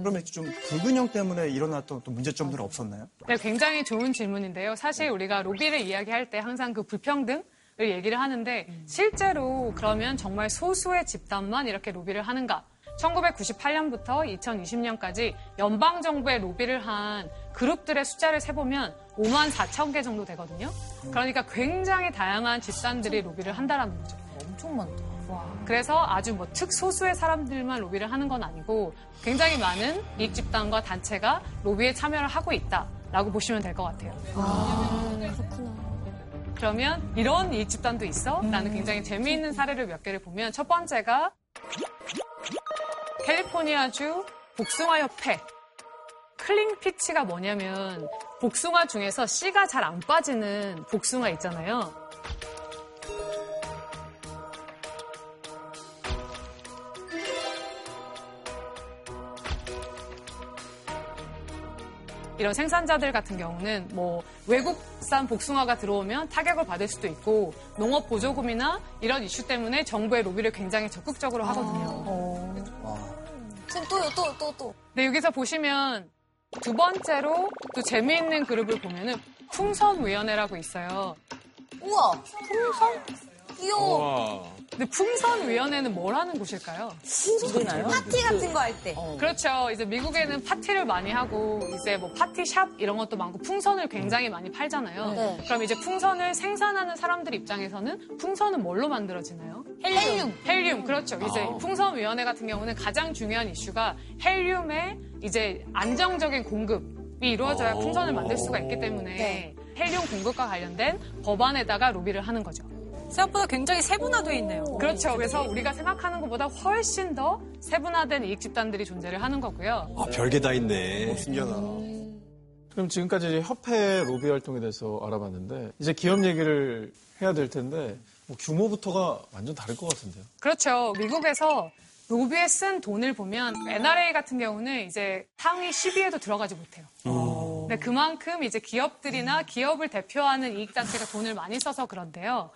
그러면 좀 불균형 때문에 일어났던 또 문제점들은 없었나요?
네, 굉장히 좋은 질문인데요. 사실 우리가 로비를 이야기할 때 항상 그 불평등 을 얘기를 하는데 실제로 그러면 정말 소수의 집단만 이렇게 로비를 하는가? 1998년부터 2020년까지 연방 정부의 로비를 한 그룹들의 숫자를 세보면 5만 4천 개 정도 되거든요. 그러니까 굉장히 다양한 집단들이 로비를 한다라는 거죠.
엄청 많다.
그래서 아주 뭐 특소수의 사람들만 로비를 하는 건 아니고 굉장히 많은 이익 집단과 단체가 로비에 참여를 하고 있다라고 보시면 될 것 같아요. 그러면 이런 이익 집단도 있어? 라는 굉장히 재미있는 사례를 몇 개를 보면 첫 번째가 캘리포니아주 복숭아 협회. 클린 피치가 뭐냐면 복숭아 중에서 씨가 잘 안 빠지는 복숭아 있잖아요. 이런 생산자들 같은 경우는 뭐 외국산 복숭아가 들어오면 타격을 받을 수도 있고 농업 보조금이나 이런 이슈 때문에 정부의 로비를 굉장히 적극적으로 하거든요.
쌤 또요, 또, 또, 또.
네, 여기서 보시면 두 번째로 또 재미있는 그룹을 보면은 풍선위원회라고 있어요.
우와, 풍선? 귀여워.
와.
근데 풍선위원회는 뭘 하는 곳일까요?
이러나요?
파티 같은 거 할 때.
그렇죠. 이제 미국에는 파티를 많이 하고 이제 뭐 파티샵 이런 것도 많고 풍선을 굉장히 많이 팔잖아요.
네.
그럼 이제 풍선을 생산하는 사람들 입장에서는 풍선은 뭘로 만들어지나요?
헬륨.
헬륨, 그렇죠. 이제 풍선위원회 같은 경우는 가장 중요한 이슈가 헬륨의 이제 안정적인 공급이 이루어져야
오.
풍선을 만들 수가 있기 때문에 헬륨 공급과 관련된 법안에다가 로비를 하는 거죠.
생각보다 굉장히 세분화되어 있네요.
그렇죠. 그래서 우리가 생각하는 것보다 훨씬 더 세분화된 이익 집단들이 존재를 하는 거고요.
아, 별게 다 있네.
신기하다.
그럼 지금까지 협회 로비 활동에 대해서 알아봤는데 이제 기업 얘기를 해야 될 텐데 뭐 규모부터가 완전 다를 것 같은데요.
그렇죠. 미국에서 로비에 쓴 돈을 보면 NRA 같은 경우는 이제 상위 10위에도 들어가지 못해요. 근데 그만큼 이제 기업들이나 기업을 대표하는 이익단체가 돈을 많이 써서 그런데요.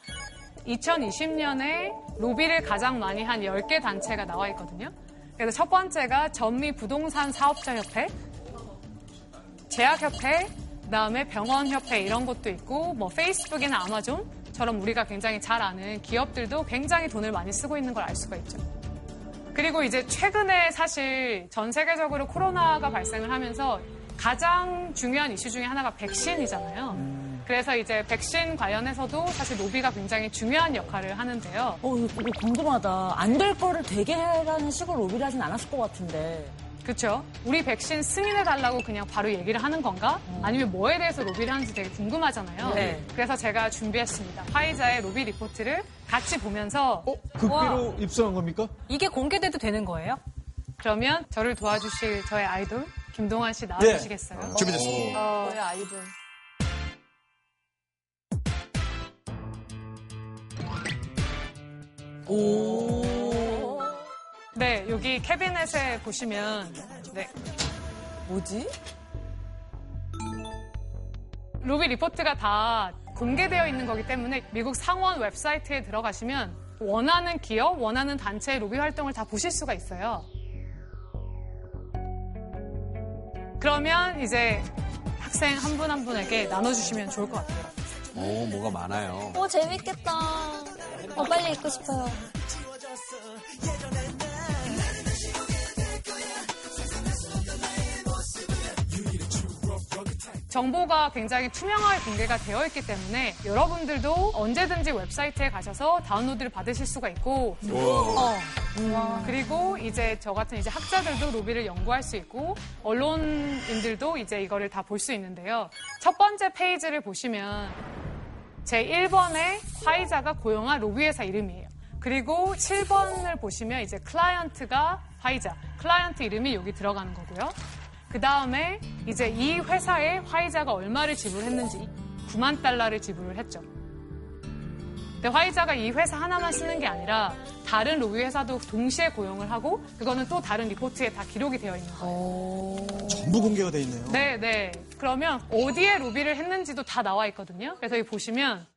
2020년에 로비를 가장 많이 한 10개 단체가 나와 있거든요. 그래서 첫 번째가 전미 부동산 사업자 협회, 제약협회, 그다음에 병원협회 이런 것도 있고 뭐 페이스북이나 아마존처럼 우리가 굉장히 잘 아는 기업들도 굉장히 돈을 많이 쓰고 있는 걸 알 수가 있죠. 그리고 이제 최근에 사실 전 세계적으로 코로나가 발생을 하면서 가장 중요한 이슈 중에 하나가 백신이잖아요. 그래서 이제 백신 관련해서도 사실 로비가 굉장히 중요한 역할을 하는데요.
어, 이거 이거 궁금하다. 안 될 거를 되게 해라는 식으로 로비를 하진 않았을 것 같은데.
그렇죠? 우리 백신 승인해달라고 그냥 바로 얘기를 하는 건가? 아니면 뭐에 대해서 로비를 하는지 되게 궁금하잖아요.
네.
그래서 제가 준비했습니다. 화이자의 로비 리포트를 같이 보면서
극비로 입수한 겁니까?
이게 공개돼도 되는 거예요?
그러면 저를 도와주실 저의 아이돌 김동완 씨 나와주시겠어요?
준비됐습니다.
저의 아이돌.
네, 여기 캐비넷에 보시면 네,
뭐지?
로비 리포트가 다 공개되어 있는 거기 때문에 미국 상원 웹사이트에 들어가시면 원하는 기업, 원하는 단체의 로비 활동을 다 보실 수가 있어요. 그러면 이제 학생 한 분한 분에게 나눠주시면 좋을 것 같아요.
오, 뭐가 많아요.
어, 재밌겠다. 어, 빨리 읽고 싶어요.
정보가 굉장히 투명하게 공개가 되어 있기 때문에 여러분들도 언제든지 웹사이트에 가셔서 다운로드를 받으실 수가 있고 어, 그리고 이제 저 같은 이제 학자들도 로비를 연구할 수 있고 언론인들도 이제 이거를 다 볼 수 있는데요. 첫 번째 페이지를 보시면 제 1번에 화이자가 고용한 로비 회사 이름이에요. 그리고 7번을 보시면 이제 클라이언트가 화이자, 클라이언트 이름이 여기 들어가는 거고요. 그 다음에 이제 이 회사에 화이자가 얼마를 지불했는지 9만 달러를 지불을 했죠. 근데 화이자가 이 회사 하나만 쓰는 게 아니라 다른 로비 회사도 동시에 고용을 하고 그거는 또 다른 리포트에 다 기록이 되어 있는 거예요.
전부 공개가 돼 있네요.
네, 네. 그러면 어디에 로비를 했는지도 다 나와 있거든요. 그래서 여기 보시면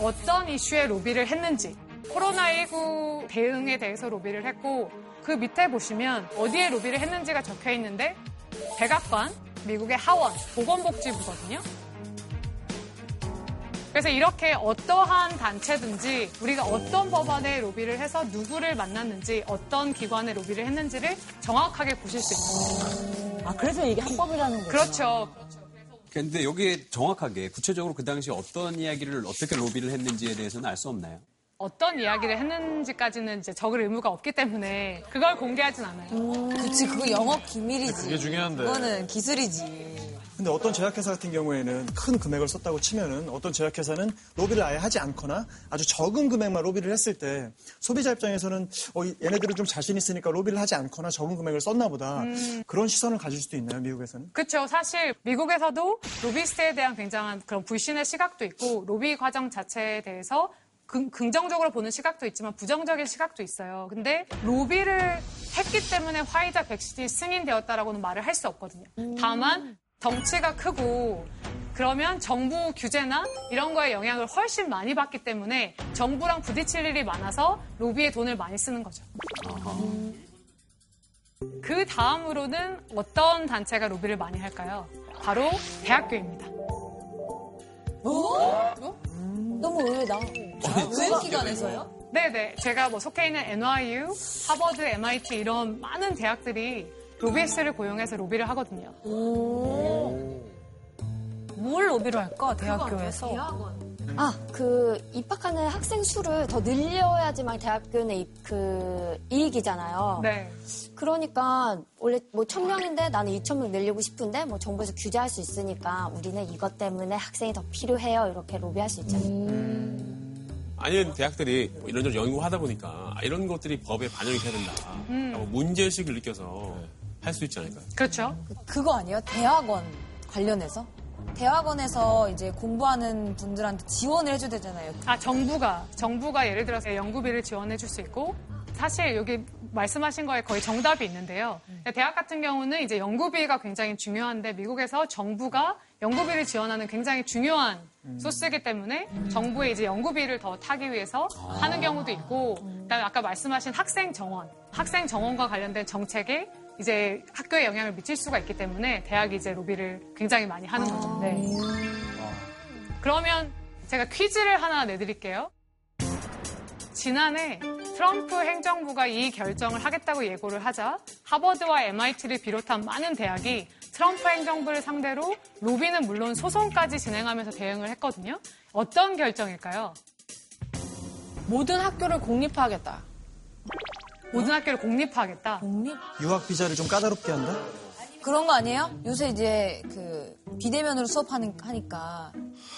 어떤 이슈에 로비를 했는지 코로나19 대응에 대해서 로비를 했고 그 밑에 보시면 어디에 로비를 했는지가 적혀 있는데 백악관, 미국의 하원, 보건복지부거든요. 그래서 이렇게 어떠한 단체든지 우리가 어떤 법안에 로비를 해서 누구를 만났는지 어떤 기관에 로비를 했는지를 정확하게 보실 수 있습니다.
아, 그래서 이게 합법이라는 거죠.
그렇죠.
근데 여기에 정확하게 구체적으로 그 당시 어떤 이야기를 어떻게 로비를 했는지에 대해서는 알 수 없나요?
어떤 이야기를 했는지까지는 이제 적을 의무가 없기 때문에 그걸 공개하진 않아요.
그치, 그거 영업 기밀이지.
그게 중요한데.
그거는 기술이지.
근데 어떤 제약회사 같은 경우에는 큰 금액을 썼다고 치면은 어떤 제약회사는 로비를 아예 하지 않거나 아주 적은 금액만 로비를 했을 때 소비자 입장에서는 어, 이- 얘네들은 좀 자신 있으니까 로비를 하지 않거나 적은 금액을 썼나 보다. 그런 시선을 가질 수도 있나요, 미국에서는?
그렇죠. 사실 미국에서도 로비스트에 대한 굉장한 그런 불신의 시각도 있고 로비 과정 자체에 대해서 긍, 긍정적으로 보는 시각도 있지만 부정적인 시각도 있어요. 근데 로비를 했기 때문에 화이자 백신이 승인되었다라고는 말을 할 수 없거든요. 다만 덩치가 크고 그러면 정부 규제나 이런 거에 영향을 훨씬 많이 받기 때문에 정부랑 부딪힐 일이 많아서 로비에 돈을 많이 쓰는 거죠. 그 다음으로는 어떤 단체가 로비를 많이 할까요? 바로 대학교입니다.
너무 의외다. 교육기관에서요?
네네. 제가 뭐 속해 있는 NYU, 하버드, MIT 이런 많은 대학들이 로비스트를 고용해서 로비를 하거든요.
뭘 로비를 할까, 대학교에서?
아, 그 입학하는 학생 수를 더 늘려야지만 대학교는 이- 그 이익이잖아요.
네.
그러니까 원래 뭐 천 명인데 나는 이천 명 늘리고 싶은데 뭐 정부에서 규제할 수 있으니까 우리는 이것 때문에 학생이 더 필요해요. 이렇게 로비할 수 있잖아요.
아니면 대학들이 뭐 이런저런 연구하다 보니까 아, 이런 것들이 법에 반영이 돼야 된다. 라고 문제의식을 느껴서 할 수 있지 않을까요?
그렇죠.
그거 아니에요? 대학원 관련해서? 대학원에서 이제 공부하는 분들한테 지원을 해줘야 되잖아요.
아, 정부가, 정부가 예를 들어서 연구비를 지원해 줄 수 있고, 사실 여기 말씀하신 거에 거의 정답이 있는데요. 대학 같은 경우는 이제 연구비가 굉장히 중요한데, 미국에서 정부가 연구비를 지원하는 굉장히 중요한 소스이기 때문에 정부의 이제 연구비를 더 타기 위해서 하는 경우도 있고, 그다음에 아까 말씀하신 학생 정원, 학생 정원과 관련된 정책에 이제 학교에 영향을 미칠 수가 있기 때문에 대학이 이제 로비를 굉장히 많이 하는 거죠. 네. 그러면 제가 퀴즈를 하나 내드릴게요. 지난해 트럼프 행정부가 이 결정을 하겠다고 예고를 하자 하버드와 MIT를 비롯한 많은 대학이 트럼프 행정부를 상대로 로비는 물론 소송까지 진행하면서 대응을 했거든요. 어떤 결정일까요?
모든 학교를 공립화하겠다.
모든 학교를 공립화하겠다.
유학 비자를 좀 까다롭게 한다?
그런 거 아니에요? 요새 이제 그 비대면으로 수업하니까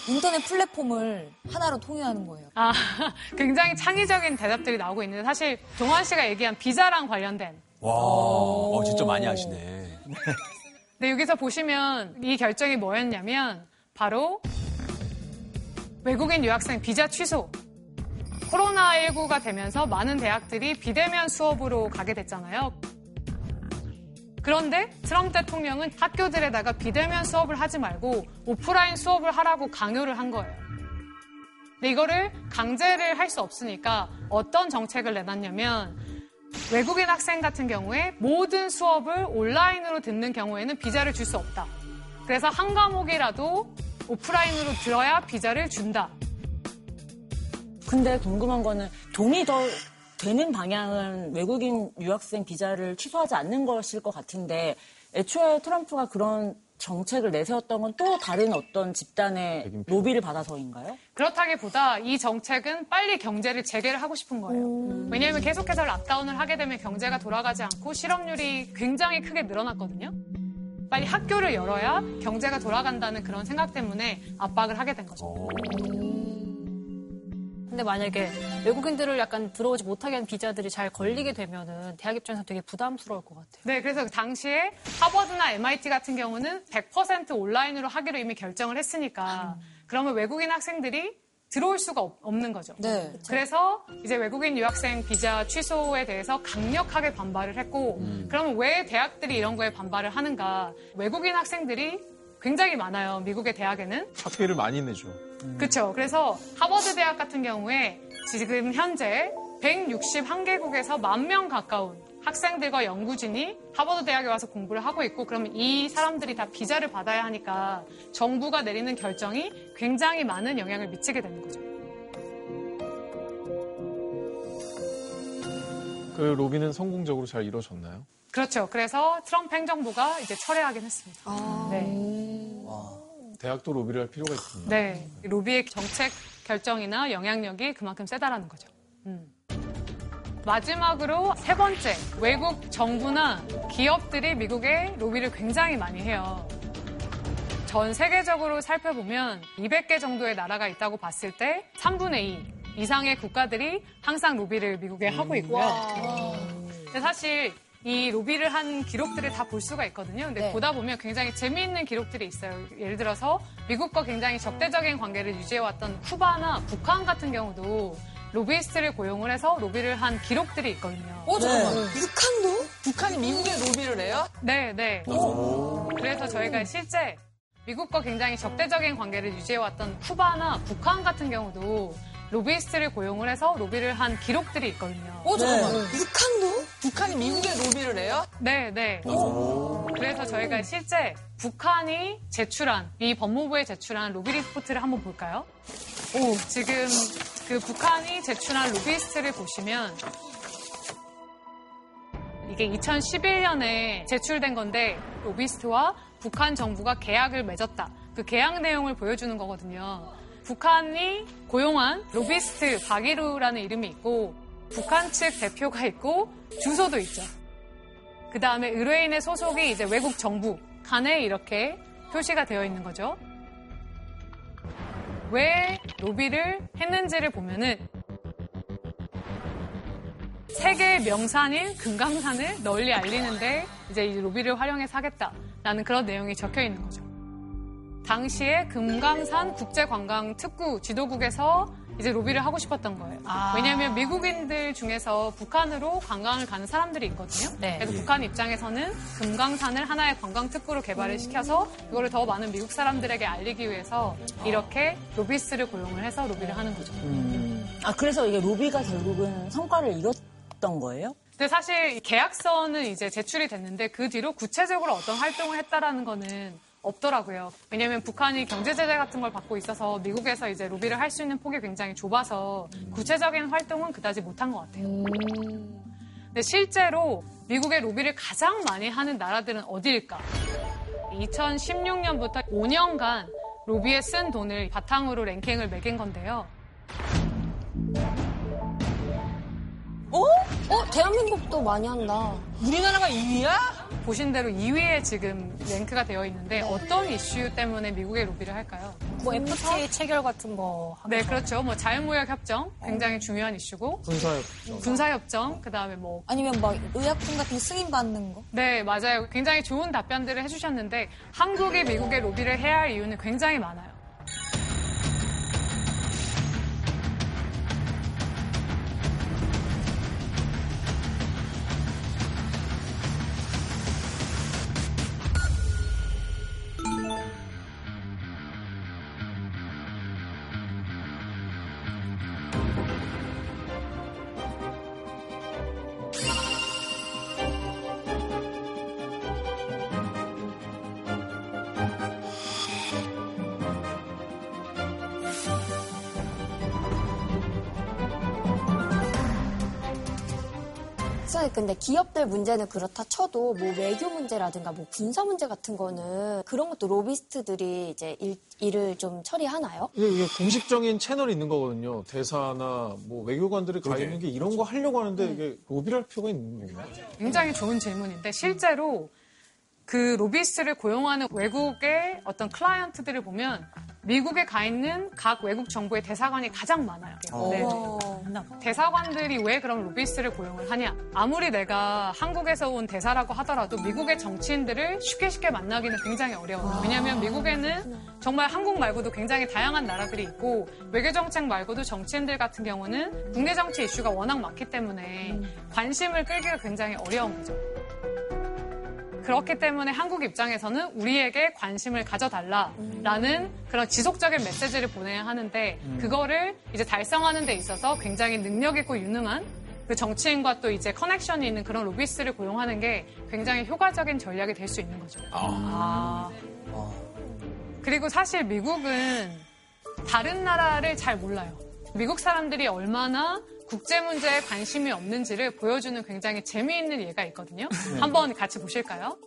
인터넷 플랫폼을 하나로 통일하는 거예요.
아, 굉장히 창의적인 대답들이 나오고 있는데 사실 동환 씨가 얘기한 비자랑 관련된
와, 어, 진짜 많이 아시네.
근데 여기서 보시면 이 결정이 뭐였냐면 바로 외국인 유학생 비자 취소. 코로나19가 되면서 많은 대학들이 비대면 수업으로 가게 됐잖아요. 그런데 트럼프 대통령은 학교들에다가 비대면 수업을 하지 말고 오프라인 수업을 하라고 강요를 한 거예요. 근데 이거를 강제를 할 수 없으니까 어떤 정책을 내놨냐면 외국인 학생 같은 경우에 모든 수업을 온라인으로 듣는 경우에는 비자를 줄 수 없다. 그래서 한 과목이라도 오프라인으로 들어야 비자를 준다.
근데 궁금한 거는 돈이 더 되는 방향은 외국인 유학생 비자를 취소하지 않는 것일 것 같은데 애초에 트럼프가 그런 정책을 내세웠던 건 또 다른 어떤 집단의 로비를 받아서인가요?
그렇다기보다 이 정책은 빨리 경제를 재개를 하고 싶은 거예요. 왜냐하면 계속해서 락다운을 하게 되면 경제가 돌아가지 않고 실업률이 굉장히 크게 늘어났거든요. 빨리 학교를 열어야 경제가 돌아간다는 그런 생각 때문에 압박을 하게 된 거죠.
근데 만약에 외국인들을 약간 들어오지 못하게 하는 비자들이 잘 걸리게 되면은 대학 입장에서 되게 부담스러울 것 같아요.
네, 그래서 당시에 하버드나 MIT 같은 경우는 100% 온라인으로 하기로 이미 결정을 했으니까 그러면 외국인 학생들이 들어올 수가 없, 는 거죠.
네.
그래서 이제 외국인 유학생 비자 취소에 대해서 강력하게 반발을 했고 그러면 왜 대학들이 이런 거에 반발을 하는가? 외국인 학생들이 굉장히 많아요. 미국의 대학에는.
학비를 많이 내죠.
그렇죠. 그래서 하버드 대학 같은 경우에 지금 현재 161개국에서 만 명 가까운 학생들과 연구진이 하버드 대학에 와서 공부를 하고 있고 그러면 이 사람들이 다 비자를 받아야 하니까 정부가 내리는 결정이 굉장히 많은 영향을 미치게 되는 거죠.
그 로비는 성공적으로 잘 이루어졌나요?
그렇죠. 그래서 트럼프 행정부가 이제 철회하긴 했습니다. 네.
대학도 로비를 할 필요가 있군요.
네. 로비의 정책 결정이나 영향력이 그만큼 세다라는 거죠. 음. 마지막으로 세 번째, 외국 정부나 기업들이 미국에 로비를 굉장히 많이 해요. 전 세계적으로 살펴보면 200개 정도의 나라가 있다고 봤을 때 3분의 2 이상의 국가들이 항상 로비를 미국에 하고 있고요. 근데 사실 이 로비를 한 기록들을 다 볼 수가 있거든요. 근데
네.
보다 보면 굉장히 재미있는 기록들이 있어요. 예를 들어서 미국과 굉장히 적대적인 관계를 유지해왔던 쿠바나 북한 같은 경우도 로비스트를 고용을 해서 로비를 한 기록들이 있거든요.
어, 잠깐만. 북한도?
북한이 미국에 로비를 해요?
네, 네. 그래서 저희가 실제 미국과 굉장히 적대적인 관계를 유지해왔던 쿠바나 북한 같은 경우도 로비스트를 고용을 해서 로비를 한 기록들이 있거든요.
어, 잠깐만. 북한도?
북한이 미국에 로비를 해요?
네, 네. 그래서 저희가 실제 북한이 제출한, 미 법무부에 제출한 로비 리포트를 한번 볼까요? 오, 지금 그 북한이 제출한 로비스트를 보시면 이게 2011년에 제출된 건데 로비스트와 북한 정부가 계약을 맺었다. 그 계약 내용을 보여주는 거거든요. 북한이 고용한 로비스트 박이루라는 이름이 있고 북한 측 대표가 있고 주소도 있죠. 그 다음에 의뢰인의 소속이 이제 외국 정부 간에 이렇게 표시가 되어 있는 거죠. 왜 로비를 했는지를 보면은 세계 명산인 금강산을 널리 알리는데 이제 이 로비를 활용해서 하겠다라는 그런 내용이 적혀 있는 거죠. 당시에 금강산 국제관광특구 지도국에서 이제 로비를 하고 싶었던 거예요. 왜냐하면 미국인들 중에서 북한으로 관광을 가는 사람들이 있거든요.
네.
그래서 북한 입장에서는 금강산을 하나의 관광 특구로 개발을 시켜서 이거를 더 많은 미국 사람들에게 알리기 위해서 이렇게 로비스트를 고용을 해서 로비를 하는 거죠.
아, 그래서 이게 로비가 결국은 성과를 이뤘던 거예요?
근데 사실 이 계약서는 이제 제출이 됐는데 그 뒤로 구체적으로 어떤 활동을 했다라는 거는 없더라고요. 왜냐하면 북한이 경제 제재 같은 걸 받고 있어서 미국에서 이제 로비를 할 수 있는 폭이 굉장히 좁아서 구체적인 활동은 그다지 못한 것 같아요. 근데 실제로 미국의 로비를 가장 많이 하는 나라들은 어디일까? 2016년부터 5년간 로비에 쓴 돈을 바탕으로 랭킹을 매긴 건데요.
어? 대한민국도 많이 한다.
우리나라가 2위야?
보신 대로 2위에 지금 랭크가 되어 있는데 어떤 이슈 때문에 미국의 로비를 할까요?
뭐 FTA 체결 같은 거.
네, 그렇죠. 뭐 자유무역 협정 굉장히 중요한 이슈고
군사협정.
군사 협정 그다음에 뭐
아니면 막 의약품 같은 거 승인 받는 거?
네, 맞아요. 굉장히 좋은 답변들을 해주셨는데 한국이 미국의 로비를 해야 할 이유는 굉장히 많아요.
근데 기업들 문제는 그렇다 쳐도 뭐 외교 문제라든가 뭐 군사 문제 같은 거는 그런 것도 로비스트들이 이제 일, 일을 좀 처리하나요?
이게, 이게 공식적인 채널이 있는 거거든요. 대사나 뭐 외교관들이 가 있는 게 이런 거 하려고 하는데 이게 로비를 할 필요가 있는 건가요?
굉장히 좋은 질문인데 실제로 그 로비스트를 고용하는 외국의 어떤 클라이언트들을 보면 미국에 가 있는 각 외국 정부의 대사관이 가장 많아요. 네. 대사관들이 왜 그럼 로비스트를 고용을 하냐? 아무리 내가 한국에서 온 대사라고 하더라도 미국의 정치인들을 쉽게 쉽게 만나기는 굉장히 어려워요. 왜냐하면 미국에는 정말 한국 말고도 굉장히 다양한 나라들이 있고 외교 정책 말고도 정치인들 같은 경우는 국내 정치 이슈가 워낙 많기 때문에 관심을 끌기가 굉장히 어려운 거죠. 그렇기 때문에 한국 입장에서는 우리에게 관심을 가져달라라는 그런 지속적인 메시지를 보내야 하는데 그거를 이제 달성하는 데 있어서 굉장히 능력 있고 유능한 그 정치인과 또 이제 커넥션이 있는 그런 로비스트를 고용하는 게 굉장히 효과적인 전략이 될 수 있는 거죠. 아. 그리고 사실 미국은 다른 나라를 잘 몰라요. 미국 사람들이 얼마나 국제 문제에 관심이 없는지를 보여주는 굉장히 재미있는 예가 있거든요. 한번 같이 보실까요?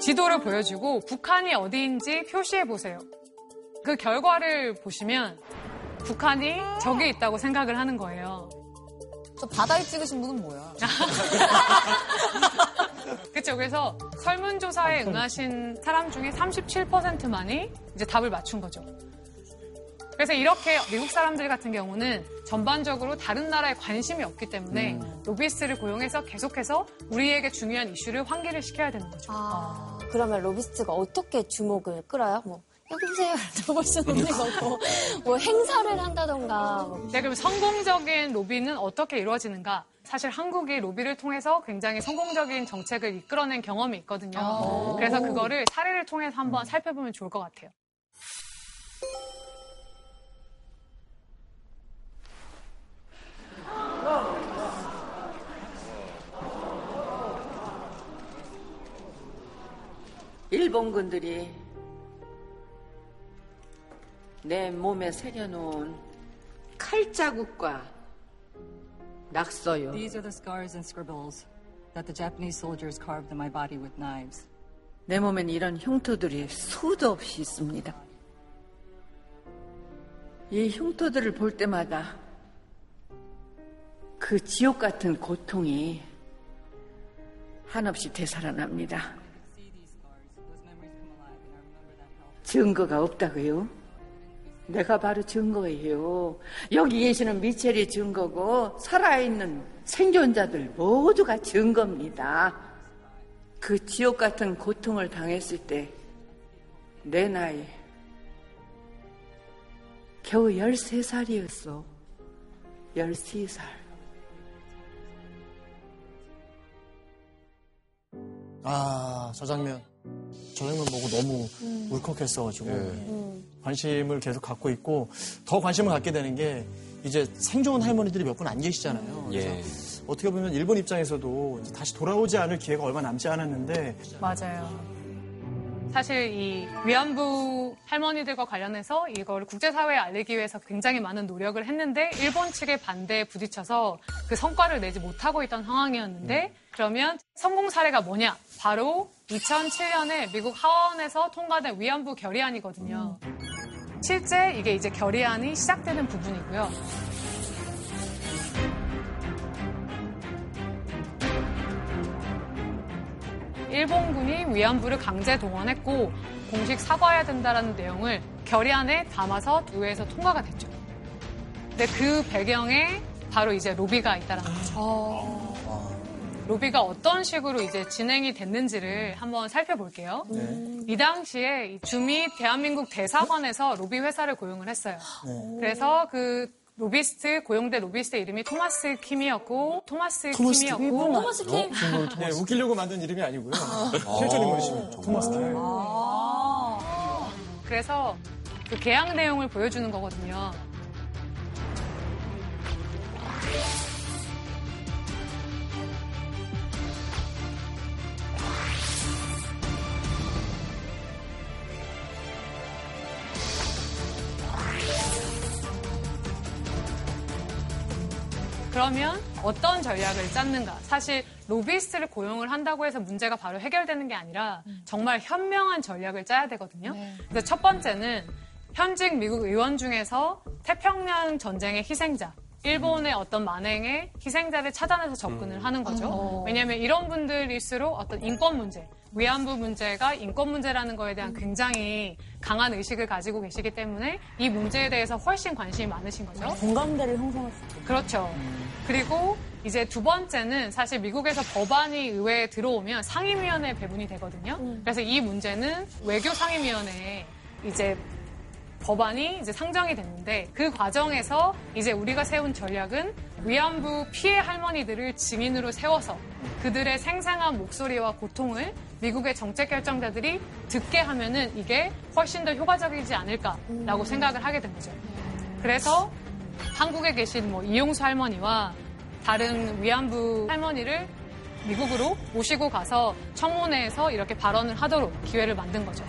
지도를 보여주고 북한이 어디인지 표시해 보세요. 그 결과를 보시면 북한이 저기 있다고 생각을 하는 거예요.
저 바다에 찍으신 분은 뭐야?
그렇죠. 그래서 설문조사에 응하신 사람 중에 37%만이 이제 답을 맞춘 거죠. 그래서 이렇게 미국 사람들 같은 경우는 전반적으로 다른 나라에 관심이 없기 때문에 로비스트를 고용해서 계속해서 우리에게 중요한 이슈를 환기를 시켜야 되는 거죠.
아, 그러면 로비스트가 어떻게 주목을 끌어요? 뭐 여기 보세요. 들어볼 수는 없는 거고 뭐 행사를 한다던가 뭐.
네, 그럼 성공적인 로비는 어떻게 이루어지는가? 사실 한국이 로비를 통해서 굉장히 성공적인 정책을 이끌어낸 경험이 있거든요. 그래서 그거를 사례를 통해서 한번 살펴보면 좋을 것 같아요.
일본군들이 내 몸에 새겨놓은 칼자국과 낙서요.
These are the scars and scribbles that the Japanese soldiers carved in my body with knives.
내 몸엔 이런 흉터들이 수도 없이 있습니다. 이 흉터들을 볼 때마다 그 지옥 같은 고통이 한없이 되살아납니다. 증거가 없다고요? 내가 바로 증거예요. 여기 계시는 미첼이 증거고 살아있는 생존자들 모두가 증거입니다. 그 지옥 같은 고통을 당했을 때 내 나이 겨우 13살이었어. 13살.
아, 저 장면. 저 장면 보고 너무 울컥했어가지고 관심을 계속 갖고 있고 더 관심을 갖게 되는 게 이제 생존 할머니들이 몇 분 안 계시잖아요. 그래서
예.
어떻게 보면 일본 입장에서도 이제 다시 돌아오지 않을 기회가 얼마 남지 않았는데
맞아요. 사실 이 위안부 할머니들과 관련해서 이걸 국제사회에 알리기 위해서 굉장히 많은 노력을 했는데 일본 측의 반대에 부딪혀서 그 성과를 내지 못하고 있던 상황이었는데 그러면 성공 사례가 뭐냐? 바로 2007년에 미국 하원에서 통과된 위안부 결의안이거든요. 실제 이게 이제 결의안이 시작되는 부분이고요. 일본군이 위안부를 강제 동원했고 공식 사과해야 된다라는 내용을 결의안에 담아서 의회에서 통과가 됐죠. 근데 그 배경에 바로 이제 로비가 있다라는 거죠. 로비가 어떤 식으로 이제 진행이 됐는지를 한번 살펴볼게요. 이 당시에 이 주미 대한민국 대사관에서 로비 회사를 고용을 했어요. 그래서 그 로비스트 고용된 로비스트 이름이 토마스 킴이었고 토마스,
토마스
킴이었고
킴?
토마스 킴.
네, 웃기려고 만든 이름이 아니고요. 실존 인물이십니다. 토마스 킴.
그래서 그 계약 내용을 보여주는 거거든요. 그러면 어떤 전략을 짰는가? 사실 로비스트를 고용을 한다고 해서 문제가 바로 해결되는 게 아니라 정말 현명한 전략을 짜야 되거든요. 그래서 첫 번째는 현직 미국 의원 중에서 태평양 전쟁의 희생자, 일본의 어떤 만행의 희생자를 차단해서 접근을 하는 거죠. 왜냐하면 이런 분들일수록 어떤 인권 문제, 위안부 문제가 인권 문제라는 거에 대한 굉장히 강한 의식을 가지고 계시기 때문에 이 문제에 대해서 훨씬 관심이 많으신 거죠.
공감대를 형성할 수 있죠.
그렇죠. 그리고 이제 두 번째는 사실 미국에서 법안이 의회에 들어오면 상임위원회 배분이 되거든요. 그래서 이 문제는 외교 상임위원회에 이제 법안이 이제 상정이 됐는데 그 과정에서 이제 우리가 세운 전략은 위안부 피해 할머니들을 증인으로 세워서 그들의 생생한 목소리와 고통을 미국의 정책 결정자들이 듣게 하면은 이게 훨씬 더 효과적이지 않을까라고 생각을 하게 된 거죠. 그래서 한국에 계신 뭐 이용수 할머니와 다른 위안부 할머니를 미국으로 모시고 가서 청문회에서 이렇게 발언을 하도록 기회를 만든 거죠.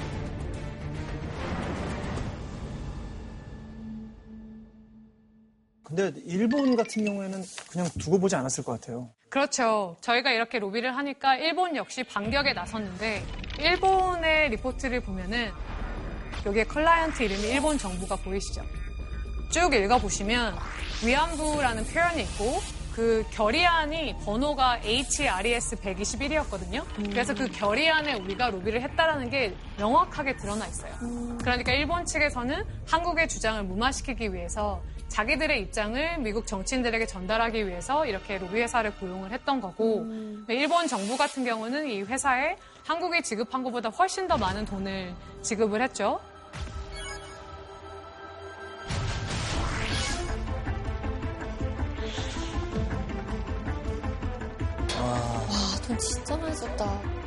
근데 일본 같은 경우에는 그냥 두고 보지 않았을 것 같아요.
그렇죠. 저희가 이렇게 로비를 하니까 일본 역시 반격에 나섰는데 일본의 리포트를 보면은 여기에 클라이언트 이름이 일본 정부가 보이시죠? 쭉 읽어보시면 위안부라는 표현이 있고 그 결의안이 번호가 HRES 121이었거든요. 그래서 그 결의안에 우리가 로비를 했다라는 게 명확하게 드러나 있어요. 그러니까 일본 측에서는 한국의 주장을 무마시키기 위해서 자기들의 입장을 미국 정치인들에게 전달하기 위해서 이렇게 로비 회사를 고용을 했던 거고 일본 정부 같은 경우는 이 회사에 한국이 지급한 것보다 훨씬 더 많은 돈을 지급을 했죠.
와, 돈 진짜 많이 썼다.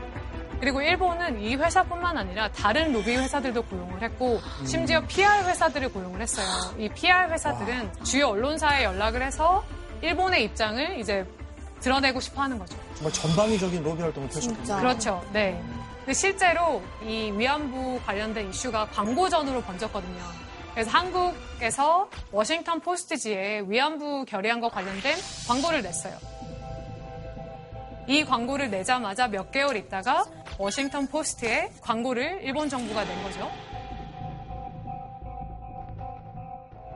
그리고 일본은 이 회사뿐만 아니라 다른 로비 회사들도 고용을 했고 심지어 PR 회사들을 고용을 했어요. 이 PR 회사들은 주요 언론사에 연락을 해서 일본의 입장을 이제 드러내고 싶어 하는 거죠.
정말 전방위적인 로비 활동을 펼쳤군요.
그렇죠. 네. 근데 실제로 이 위안부 관련된 이슈가 광고전으로 번졌거든요. 그래서 한국에서 워싱턴 포스트지에 위안부 결의안과 관련된 광고를 냈어요. 이 광고를 내자마자 몇 개월 있다가 워싱턴 포스트에 광고를 일본 정부가 낸 거죠.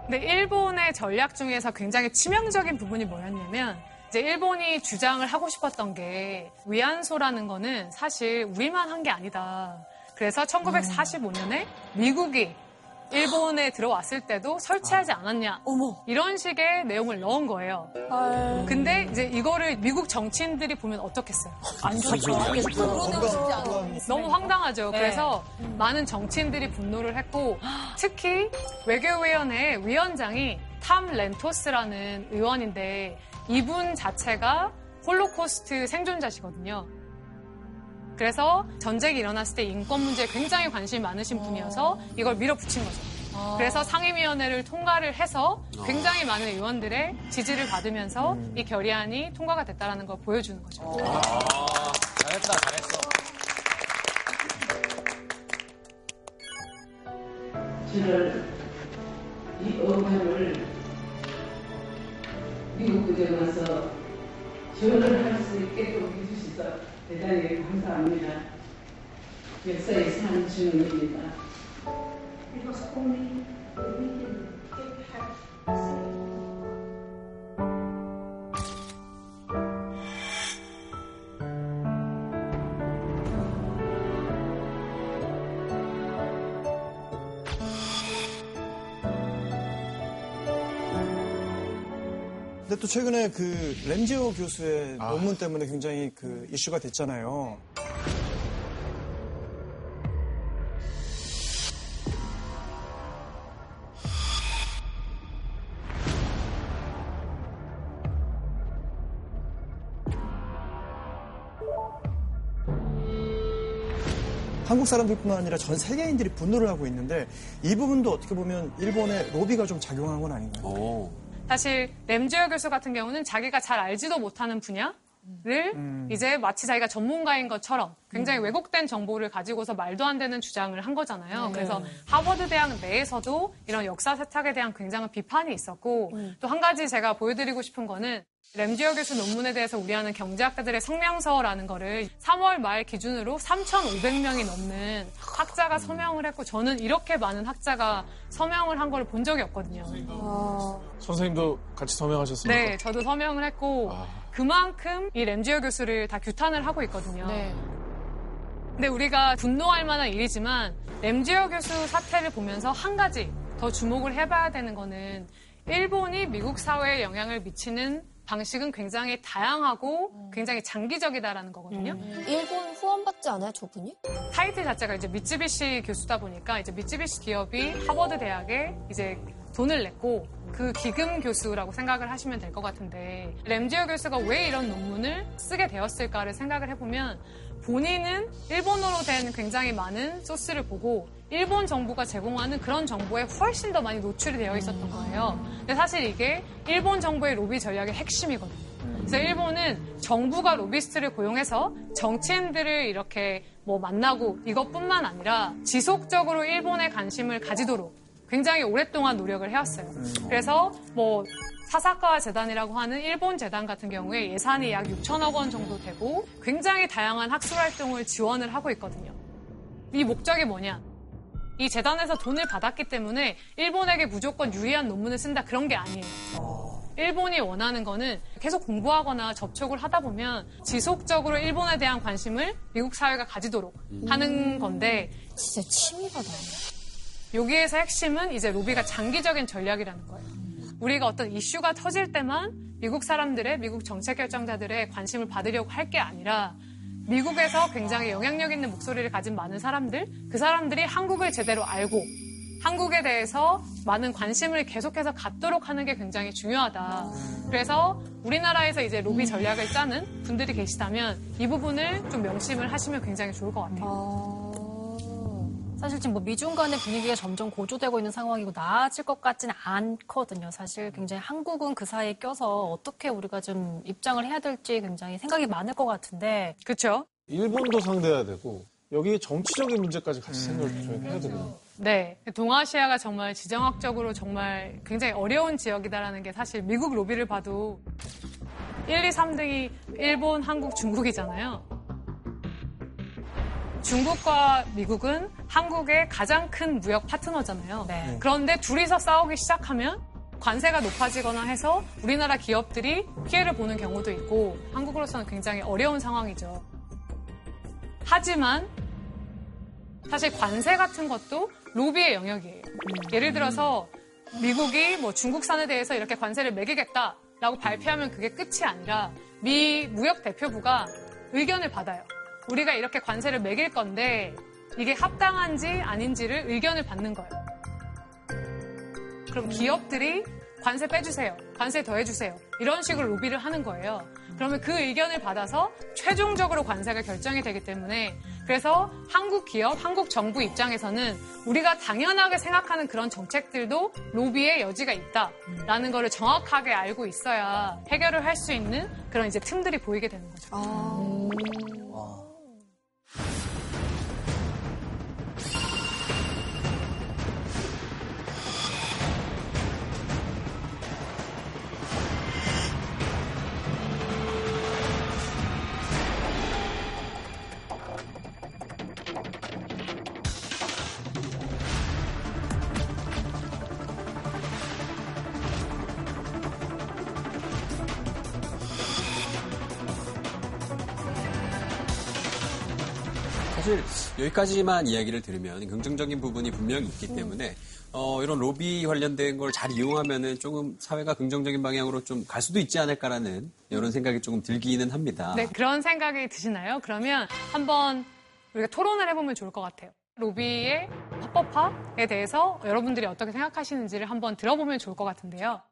근데 일본의 전략 중에서 굉장히 치명적인 부분이 뭐였냐면 이제 일본이 주장을 하고 싶었던 게 위안소라는 거는 사실 우리만 한 게 아니다. 그래서 1945년에 미국이 일본에 들어왔을 때도 설치하지 않았냐. 이런 식의 내용을 넣은 거예요. 근데 이제 이거를 미국 정치인들이 보면 어떻겠어요? 안 좋죠. 너무 황당하죠.
네.
그래서 많은 정치인들이 분노를 했고 특히 외교위원회 위원장이 탐 랜토스라는 의원인데 이분 자체가 홀로코스트 생존자시거든요. 그래서 전쟁이 일어났을 때 인권 문제에 굉장히 관심이 많으신 분이어서 이걸 밀어붙인 거죠. 그래서 상임위원회를 통과를 해서 굉장히 많은 의원들의 지지를 받으면서 이 결의안이 통과가 됐다는 걸 보여주는 거죠.
잘했다, 잘했어.
저를 이 어감을 미국 그대 와서 지원을 할 수 있게끔 해주셔서 대단히 감사합니다. 역사의 산 주영입니다. It was only a weekend it had
근데 또 최근에 그 램지오 교수의 논문 때문에 굉장히 그 이슈가 됐잖아요. 한국 사람들뿐만 아니라 전 세계인들이 분노를 하고 있는데 이 부분도 어떻게 보면 일본의 로비가 좀 작용한 건 아닌가요?
사실 램지어 교수 같은 경우는 자기가 잘 알지도 못하는 분야 를
음.
이제 마치 자기가 전문가인 것처럼 굉장히 왜곡된 정보를 가지고서 말도 안 되는 주장을 한 거잖아요.
네.
그래서 하버드 대학 내에서도 이런 역사 세탁에 대한 굉장한 비판이 있었고 또한 가지 제가 보여드리고 싶은 거는 램지어 교수 논문에 대해서 우리하는 경제학자들의 성명서라는 거를 3월 말 기준으로 3,500명이 넘는 학자가 서명을 했고 저는 이렇게 많은 학자가 서명을 한 걸 본 적이 없거든요.
선생님도 같이 서명하셨습니까?
네, 저도 서명을 했고 그만큼 이 램지어 교수를 다 규탄을 하고 있거든요. 근데 우리가 분노할 만한 일이지만 램지어 교수 사태를 보면서 한 가지 더 주목을 해봐야 되는 거는 일본이 미국 사회에 영향을 미치는 방식은 굉장히 다양하고 굉장히 장기적이다라는 거거든요.
일본 후원받지 않아요, 저분이?
타이틀 자체가 이제 미쯔비시 교수다 보니까 이제 미쯔비시 기업이 하버드 대학에 이제 돈을 냈고 그 기금 교수라고 생각을 하시면 될 것 같은데 램지어 교수가 왜 이런 논문을 쓰게 되었을까를 생각을 해보면 본인은 일본어로 된 굉장히 많은 소스를 보고 일본 정부가 제공하는 그런 정보에 훨씬 더 많이 노출이 되어 있었던 거예요. 근데 사실 이게 일본 정부의 로비 전략의 핵심이거든요. 그래서 일본은 정부가 로비스트를 고용해서 정치인들을 이렇게 뭐 만나고 이것뿐만 아니라 지속적으로 일본에 관심을 가지도록 굉장히 오랫동안 노력을 해왔어요. 그래서 뭐 사사카 재단이라고 하는 일본 재단 같은 경우에 예산이 약 6천억 원 정도 되고 굉장히 다양한 학술 활동을 지원을 하고 있거든요. 이 목적이 뭐냐? 이 재단에서 돈을 받았기 때문에 일본에게 무조건 유리한 논문을 쓴다 그런 게 아니에요. 일본이 원하는 거는 계속 공부하거나 접촉을 하다 보면 지속적으로 일본에 대한 관심을 미국 사회가 가지도록 하는 건데
진짜 취미가 나요.
여기에서 핵심은 이제 로비가 장기적인 전략이라는 거예요. 우리가 어떤 이슈가 터질 때만 미국 사람들의 미국 정책 결정자들의 관심을 받으려고 할 게 아니라 미국에서 굉장히 영향력 있는 목소리를 가진 많은 사람들, 그 사람들이 한국을 제대로 알고 한국에 대해서 많은 관심을 계속해서 갖도록 하는 게 굉장히 중요하다. 그래서 우리나라에서 이제 로비 전략을 짜는 분들이 계시다면 이 부분을 좀 명심을 하시면 굉장히 좋을 것 같아요.
사실 지금 뭐 미중 간의 분위기가 점점 고조되고 있는 상황이고 나아질 것 같지는 않거든요. 사실 굉장히 한국은 그 사이에 껴서 어떻게 우리가 좀 입장을 해야 될지 굉장히 생각이 많을 것 같은데.
그렇죠.
일본도 상대해야 되고 여기 정치적인 문제까지 같이 생각을 좀 해야 되거든요.
네. 동아시아가 정말 지정학적으로 정말 굉장히 어려운 지역이다라는 게 사실 미국 로비를 봐도 1, 2, 3등이 일본, 한국, 중국이잖아요. 중국과 미국은 한국의 가장 큰 무역 파트너잖아요. 그런데 둘이서 싸우기 시작하면 관세가 높아지거나 해서 우리나라 기업들이 피해를 보는 경우도 있고 한국으로서는 굉장히 어려운 상황이죠. 하지만 사실 관세 같은 것도 로비의 영역이에요. 예를 들어서 미국이 뭐 중국산에 대해서 이렇게 관세를 매기겠다라고 발표하면 그게 끝이 아니라 미 무역 대표부가 의견을 받아요. 우리가 이렇게 관세를 매길 건데 이게 합당한지 아닌지를 의견을 받는 거예요. 그럼 기업들이 관세 빼주세요. 관세 더해주세요. 이런 식으로 로비를 하는 거예요. 그러면 그 의견을 받아서 최종적으로 관세가 결정이 되기 때문에 그래서 한국 기업, 한국 정부 입장에서는 우리가 당연하게 생각하는 그런 정책들도 로비의 여지가 있다라는 거를 정확하게 알고 있어야 해결을 할 수 있는 그런 이제 틈들이 보이게 되는 거죠.
사 여기까지만 이야기를 들으면 긍정적인 부분이 분명히 있기 때문에 어, 이런 로비 관련된 걸 잘 이용하면은 조금 사회가 긍정적인 방향으로 좀 갈 수도 있지 않을까라는 이런 생각이 조금 들기는 합니다.
네, 그런 생각이 드시나요? 그러면 한번 우리가 토론을 해보면 좋을 것 같아요. 로비의 합법화에 대해서 여러분들이 어떻게 생각하시는지를 한번 들어보면 좋을 것 같은데요.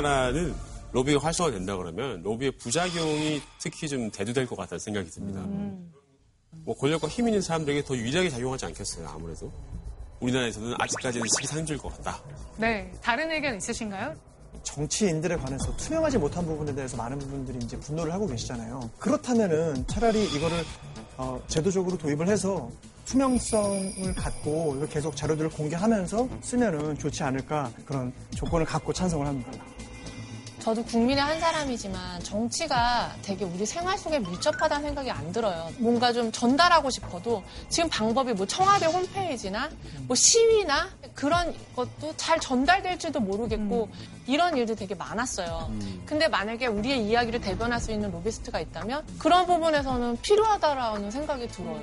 우리나라는 로비가 활성화된다 그러면 로비의 부작용이 특히 좀 대두될 것 같다는 생각이 듭니다. 뭐 권력과 힘 있는 사람들에게 더 유리하게 작용하지 않겠어요, 아무래도. 우리나라에서는 아직까지는 시기상조일 것 같다.
네, 다른 의견 있으신가요?
정치인들에 관해서 투명하지 못한 부분에 대해서 많은 분들이 이제 분노를 하고 계시잖아요. 그렇다면은 차라리 이거를 어, 제도적으로 도입을 해서 투명성을 갖고 이거 계속 자료들을 공개하면서 쓰면은 좋지 않을까 그런 조건을 갖고 찬성을 합니다.
저도 국민의 한 사람이지만 정치가 되게 우리 생활 속에 밀접하다는 생각이 안 들어요. 뭔가 좀 전달하고 싶어도 지금 방법이 뭐 청와대 홈페이지나 뭐 시위나 그런 것도 잘 전달될지도 모르겠고 이런 일도 되게 많았어요. 근데 만약에 우리의 이야기를 대변할 수 있는 로비스트가 있다면 그런 부분에서는 필요하다라는 생각이 들어요.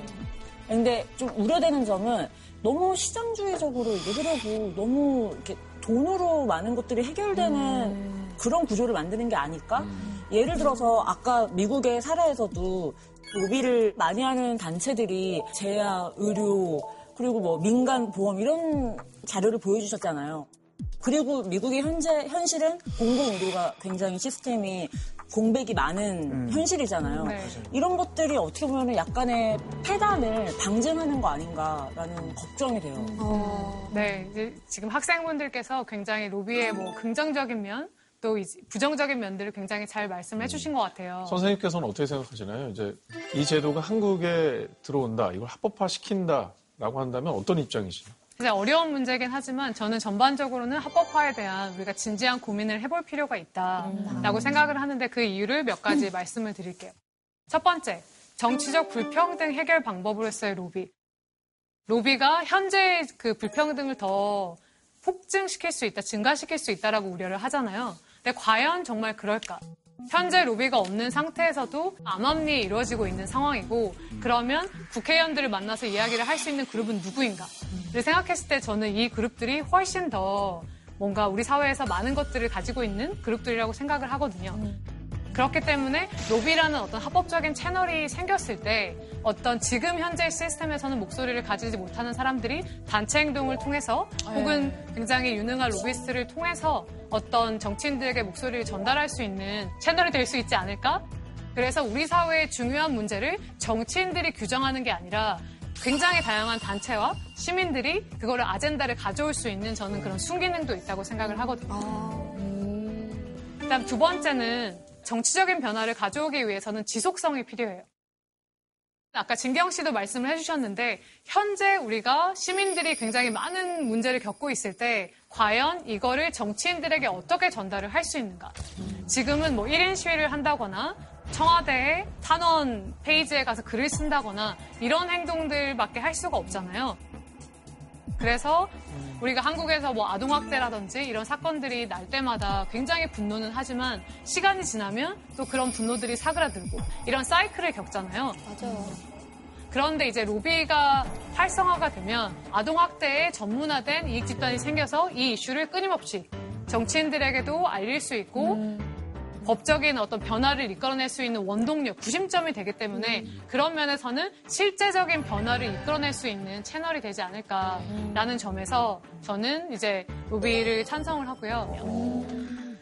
근데 좀 우려되는 점은 너무 시장주의적으로 이게 흐르고 너무 이렇게 돈으로 많은 것들이 해결되는 그런 구조를 만드는 게 아닐까? 예를 들어서 아까 미국의 사례에서도 로비를 많이 하는 단체들이 재야, 의료, 그리고 뭐 민간 보험 이런 자료를 보여주셨잖아요. 그리고 미국의 현재 현실은 공공 의료가 굉장히 시스템이 공백이 많은 현실이잖아요.
네.
이런 것들이 어떻게 보면 약간의 폐단을 방증하는 거 아닌가라는 걱정이 돼요.
네, 이제 지금 학생분들께서 굉장히 로비의 뭐 긍정적인 면, 또 이제 부정적인 면들을 굉장히 잘 말씀해 주신 것 같아요.
선생님께서는 어떻게 생각하시나요? 이제 이 제도가 한국에 들어온다, 이걸 합법화 시킨다라고 한다면 어떤 입장이시나요?
이제 어려운 문제긴 하지만 저는 전반적으로는 합법화에 대한 우리가 진지한 고민을 해볼 필요가 있다라고 생각을 하는데 그 이유를 몇 가지 말씀을 드릴게요. 첫 번째, 정치적 불평등 해결 방법으로서의 로비. 로비가 현재 그 불평등을 더 폭증시킬 수 있다, 증가시킬 수 있다라고 우려를 하잖아요. 근데 과연 정말 그럴까? 현재 로비가 없는 상태에서도 암암리에 이루어지고 있는 상황이고 그러면 국회의원들을 만나서 이야기를 할 수 있는 그룹은 누구인가를 생각했을 때 저는 이 그룹들이 훨씬 더 뭔가 우리 사회에서 많은 것들을 가지고 있는 그룹들이라고 생각을 하거든요. 그렇기 때문에 로비라는 어떤 합법적인 채널이 생겼을 때 어떤 지금 현재 시스템에서는 목소리를 가지지 못하는 사람들이 단체 행동을 통해서 혹은 굉장히 유능한 로비스트를 통해서 어떤 정치인들에게 목소리를 전달할 수 있는 채널이 될 수 있지 않을까? 그래서 우리 사회의 중요한 문제를 정치인들이 규정하는 게 아니라 굉장히 다양한 단체와 시민들이 그거를 아젠다를 가져올 수 있는 저는 그런 순기능도 있다고 생각을 하거든요. 그다음 두 번째는 정치적인 변화를 가져오기 위해서는 지속성이 필요해요. 아까 진경 씨도 말씀을 해주셨는데 현재 우리가 시민들이 굉장히 많은 문제를 겪고 있을 때 과연 이거를 정치인들에게 어떻게 전달을 할 수 있는가? 지금은 뭐 1인 시위를 한다거나 청와대의 탄원 페이지에 가서 글을 쓴다거나 이런 행동들밖에 할 수가 없잖아요. 그래서 우리가 한국에서 뭐 아동학대라든지 이런 사건들이 날 때마다 굉장히 분노는 하지만 시간이 지나면 또 그런 분노들이 사그라들고 이런 사이클을 겪잖아요.
맞아요.
그런데 이제 로비가 활성화가 되면 아동학대에 전문화된 이익 집단이 생겨서 이 이슈를 끊임없이 정치인들에게도 알릴 수 있고 법적인 어떤 변화를 이끌어낼 수 있는 원동력, 구심점이 되기 때문에 그런 면에서는 실제적인 변화를 이끌어낼 수 있는 채널이 되지 않을까라는 점에서 저는 이제 로비를 찬성을 하고요.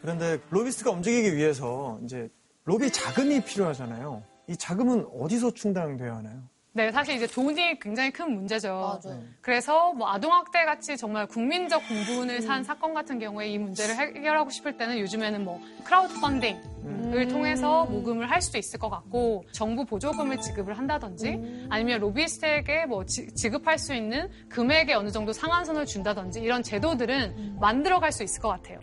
그런데 로비스트가 움직이기 위해서 이제 로비 자금이 필요하잖아요. 이 자금은 어디서 충당돼야 하나요?
네, 사실 이제 돈이 굉장히 큰 문제죠. 그래서 뭐 아동학대 같이 정말 국민적 공분을 산 사건 같은 경우에 이 문제를 해결하고 싶을 때는 요즘에는 뭐 크라우드 펀딩을 통해서 모금을 할 수도 있을 것 같고 정부 보조금을 지급을 한다든지 아니면 로비스트에게 뭐 지, 지급할 수 있는 금액의 어느 정도 상한선을 준다든지 이런 제도들은 만들어갈 수 있을 것 같아요.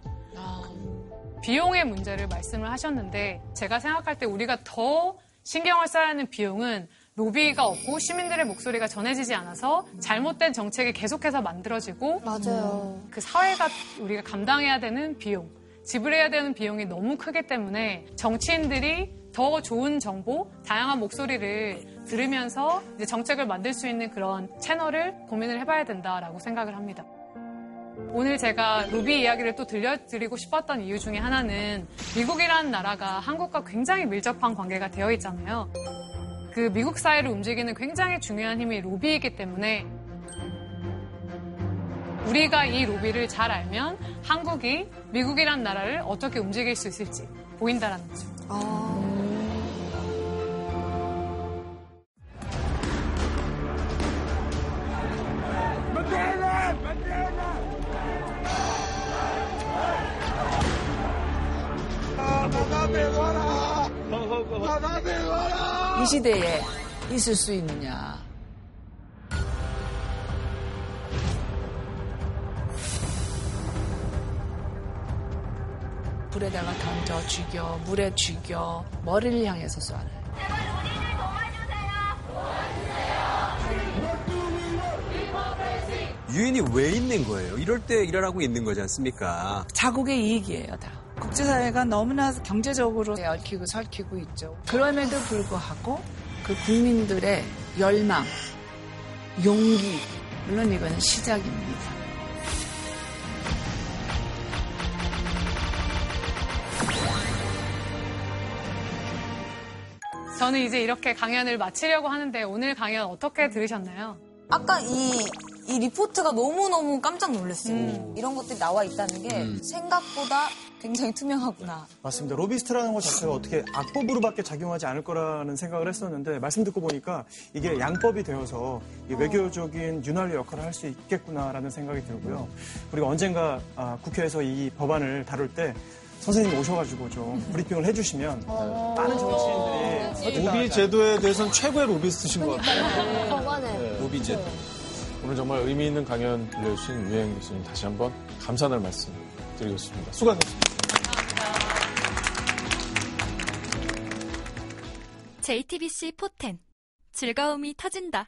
비용의 문제를 말씀을 하셨는데 제가 생각할 때 우리가 더 신경을 써야 하는 비용은 로비가 없고 시민들의 목소리가 전해지지 않아서 잘못된 정책이 계속해서 만들어지고
맞아요.
그 사회가 우리가 감당해야 되는 비용, 지불해야 되는 비용이 너무 크기 때문에 정치인들이 더 좋은 정보, 다양한 목소리를 들으면서 이제 정책을 만들 수 있는 그런 채널을 고민을 해봐야 된다라고 생각을 합니다. 오늘 제가 로비 이야기를 또 들려드리고 싶었던 이유 중에 하나는 미국이라는 나라가 한국과 굉장히 밀접한 관계가 되어 있잖아요. 그 미국 사회를 움직이는 굉장히 중요한 힘이 로비이기 때문에 우리가 이 로비를 잘 알면 한국이 미국이란 나라를 어떻게 움직일 수 있을지 보인다라는 거죠.
이 시대에 있을 수 있느냐. 불에다가 던져 죽여, 물에 죽여, 머리를 향해서 쏴라.
유엔이 왜 있는 거예요? 이럴 때 일하라고 있는 거지 않습니까?
자국의 이익이에요, 다. 국제사회가 너무나 경제적으로 얽히고 설키고 있죠. 그럼에도 불구하고 그 국민들의 열망, 용기, 물론 이거는 시작입니다.
저는 이제 이렇게 강연을 마치려고 하는데 오늘 강연 어떻게 들으셨나요?
아까 이, 이 리포트가 너무너무 깜짝 놀랐어요. 이런 것들이 나와 있다는 게 생각보다 굉장히 투명하구나.
맞습니다. 로비스트라는 것 자체가 어떻게 악법으로밖에 작용하지 않을 거라는 생각을 했었는데 말씀 듣고 보니까 이게 양법이 되어서 이 외교적인 윤활유 역할을 할 수 있겠구나라는 생각이 들고요. 그리고 언젠가 아, 국회에서 이 법안을 다룰 때 선생님 오셔가지고 좀 브리핑을 해주시면 많은 정치인들이
로비 제도에 대해서는 최고의 로비스트신 것 같아요.
법안을.
로비 제도.
오늘 정말 의미 있는 강연 들려주신 유혜영 교수님 다시 한번 감사의 말씀 드리겠습니다. 수고하셨습니다.
JTBC 포텐 즐거움이 터진다.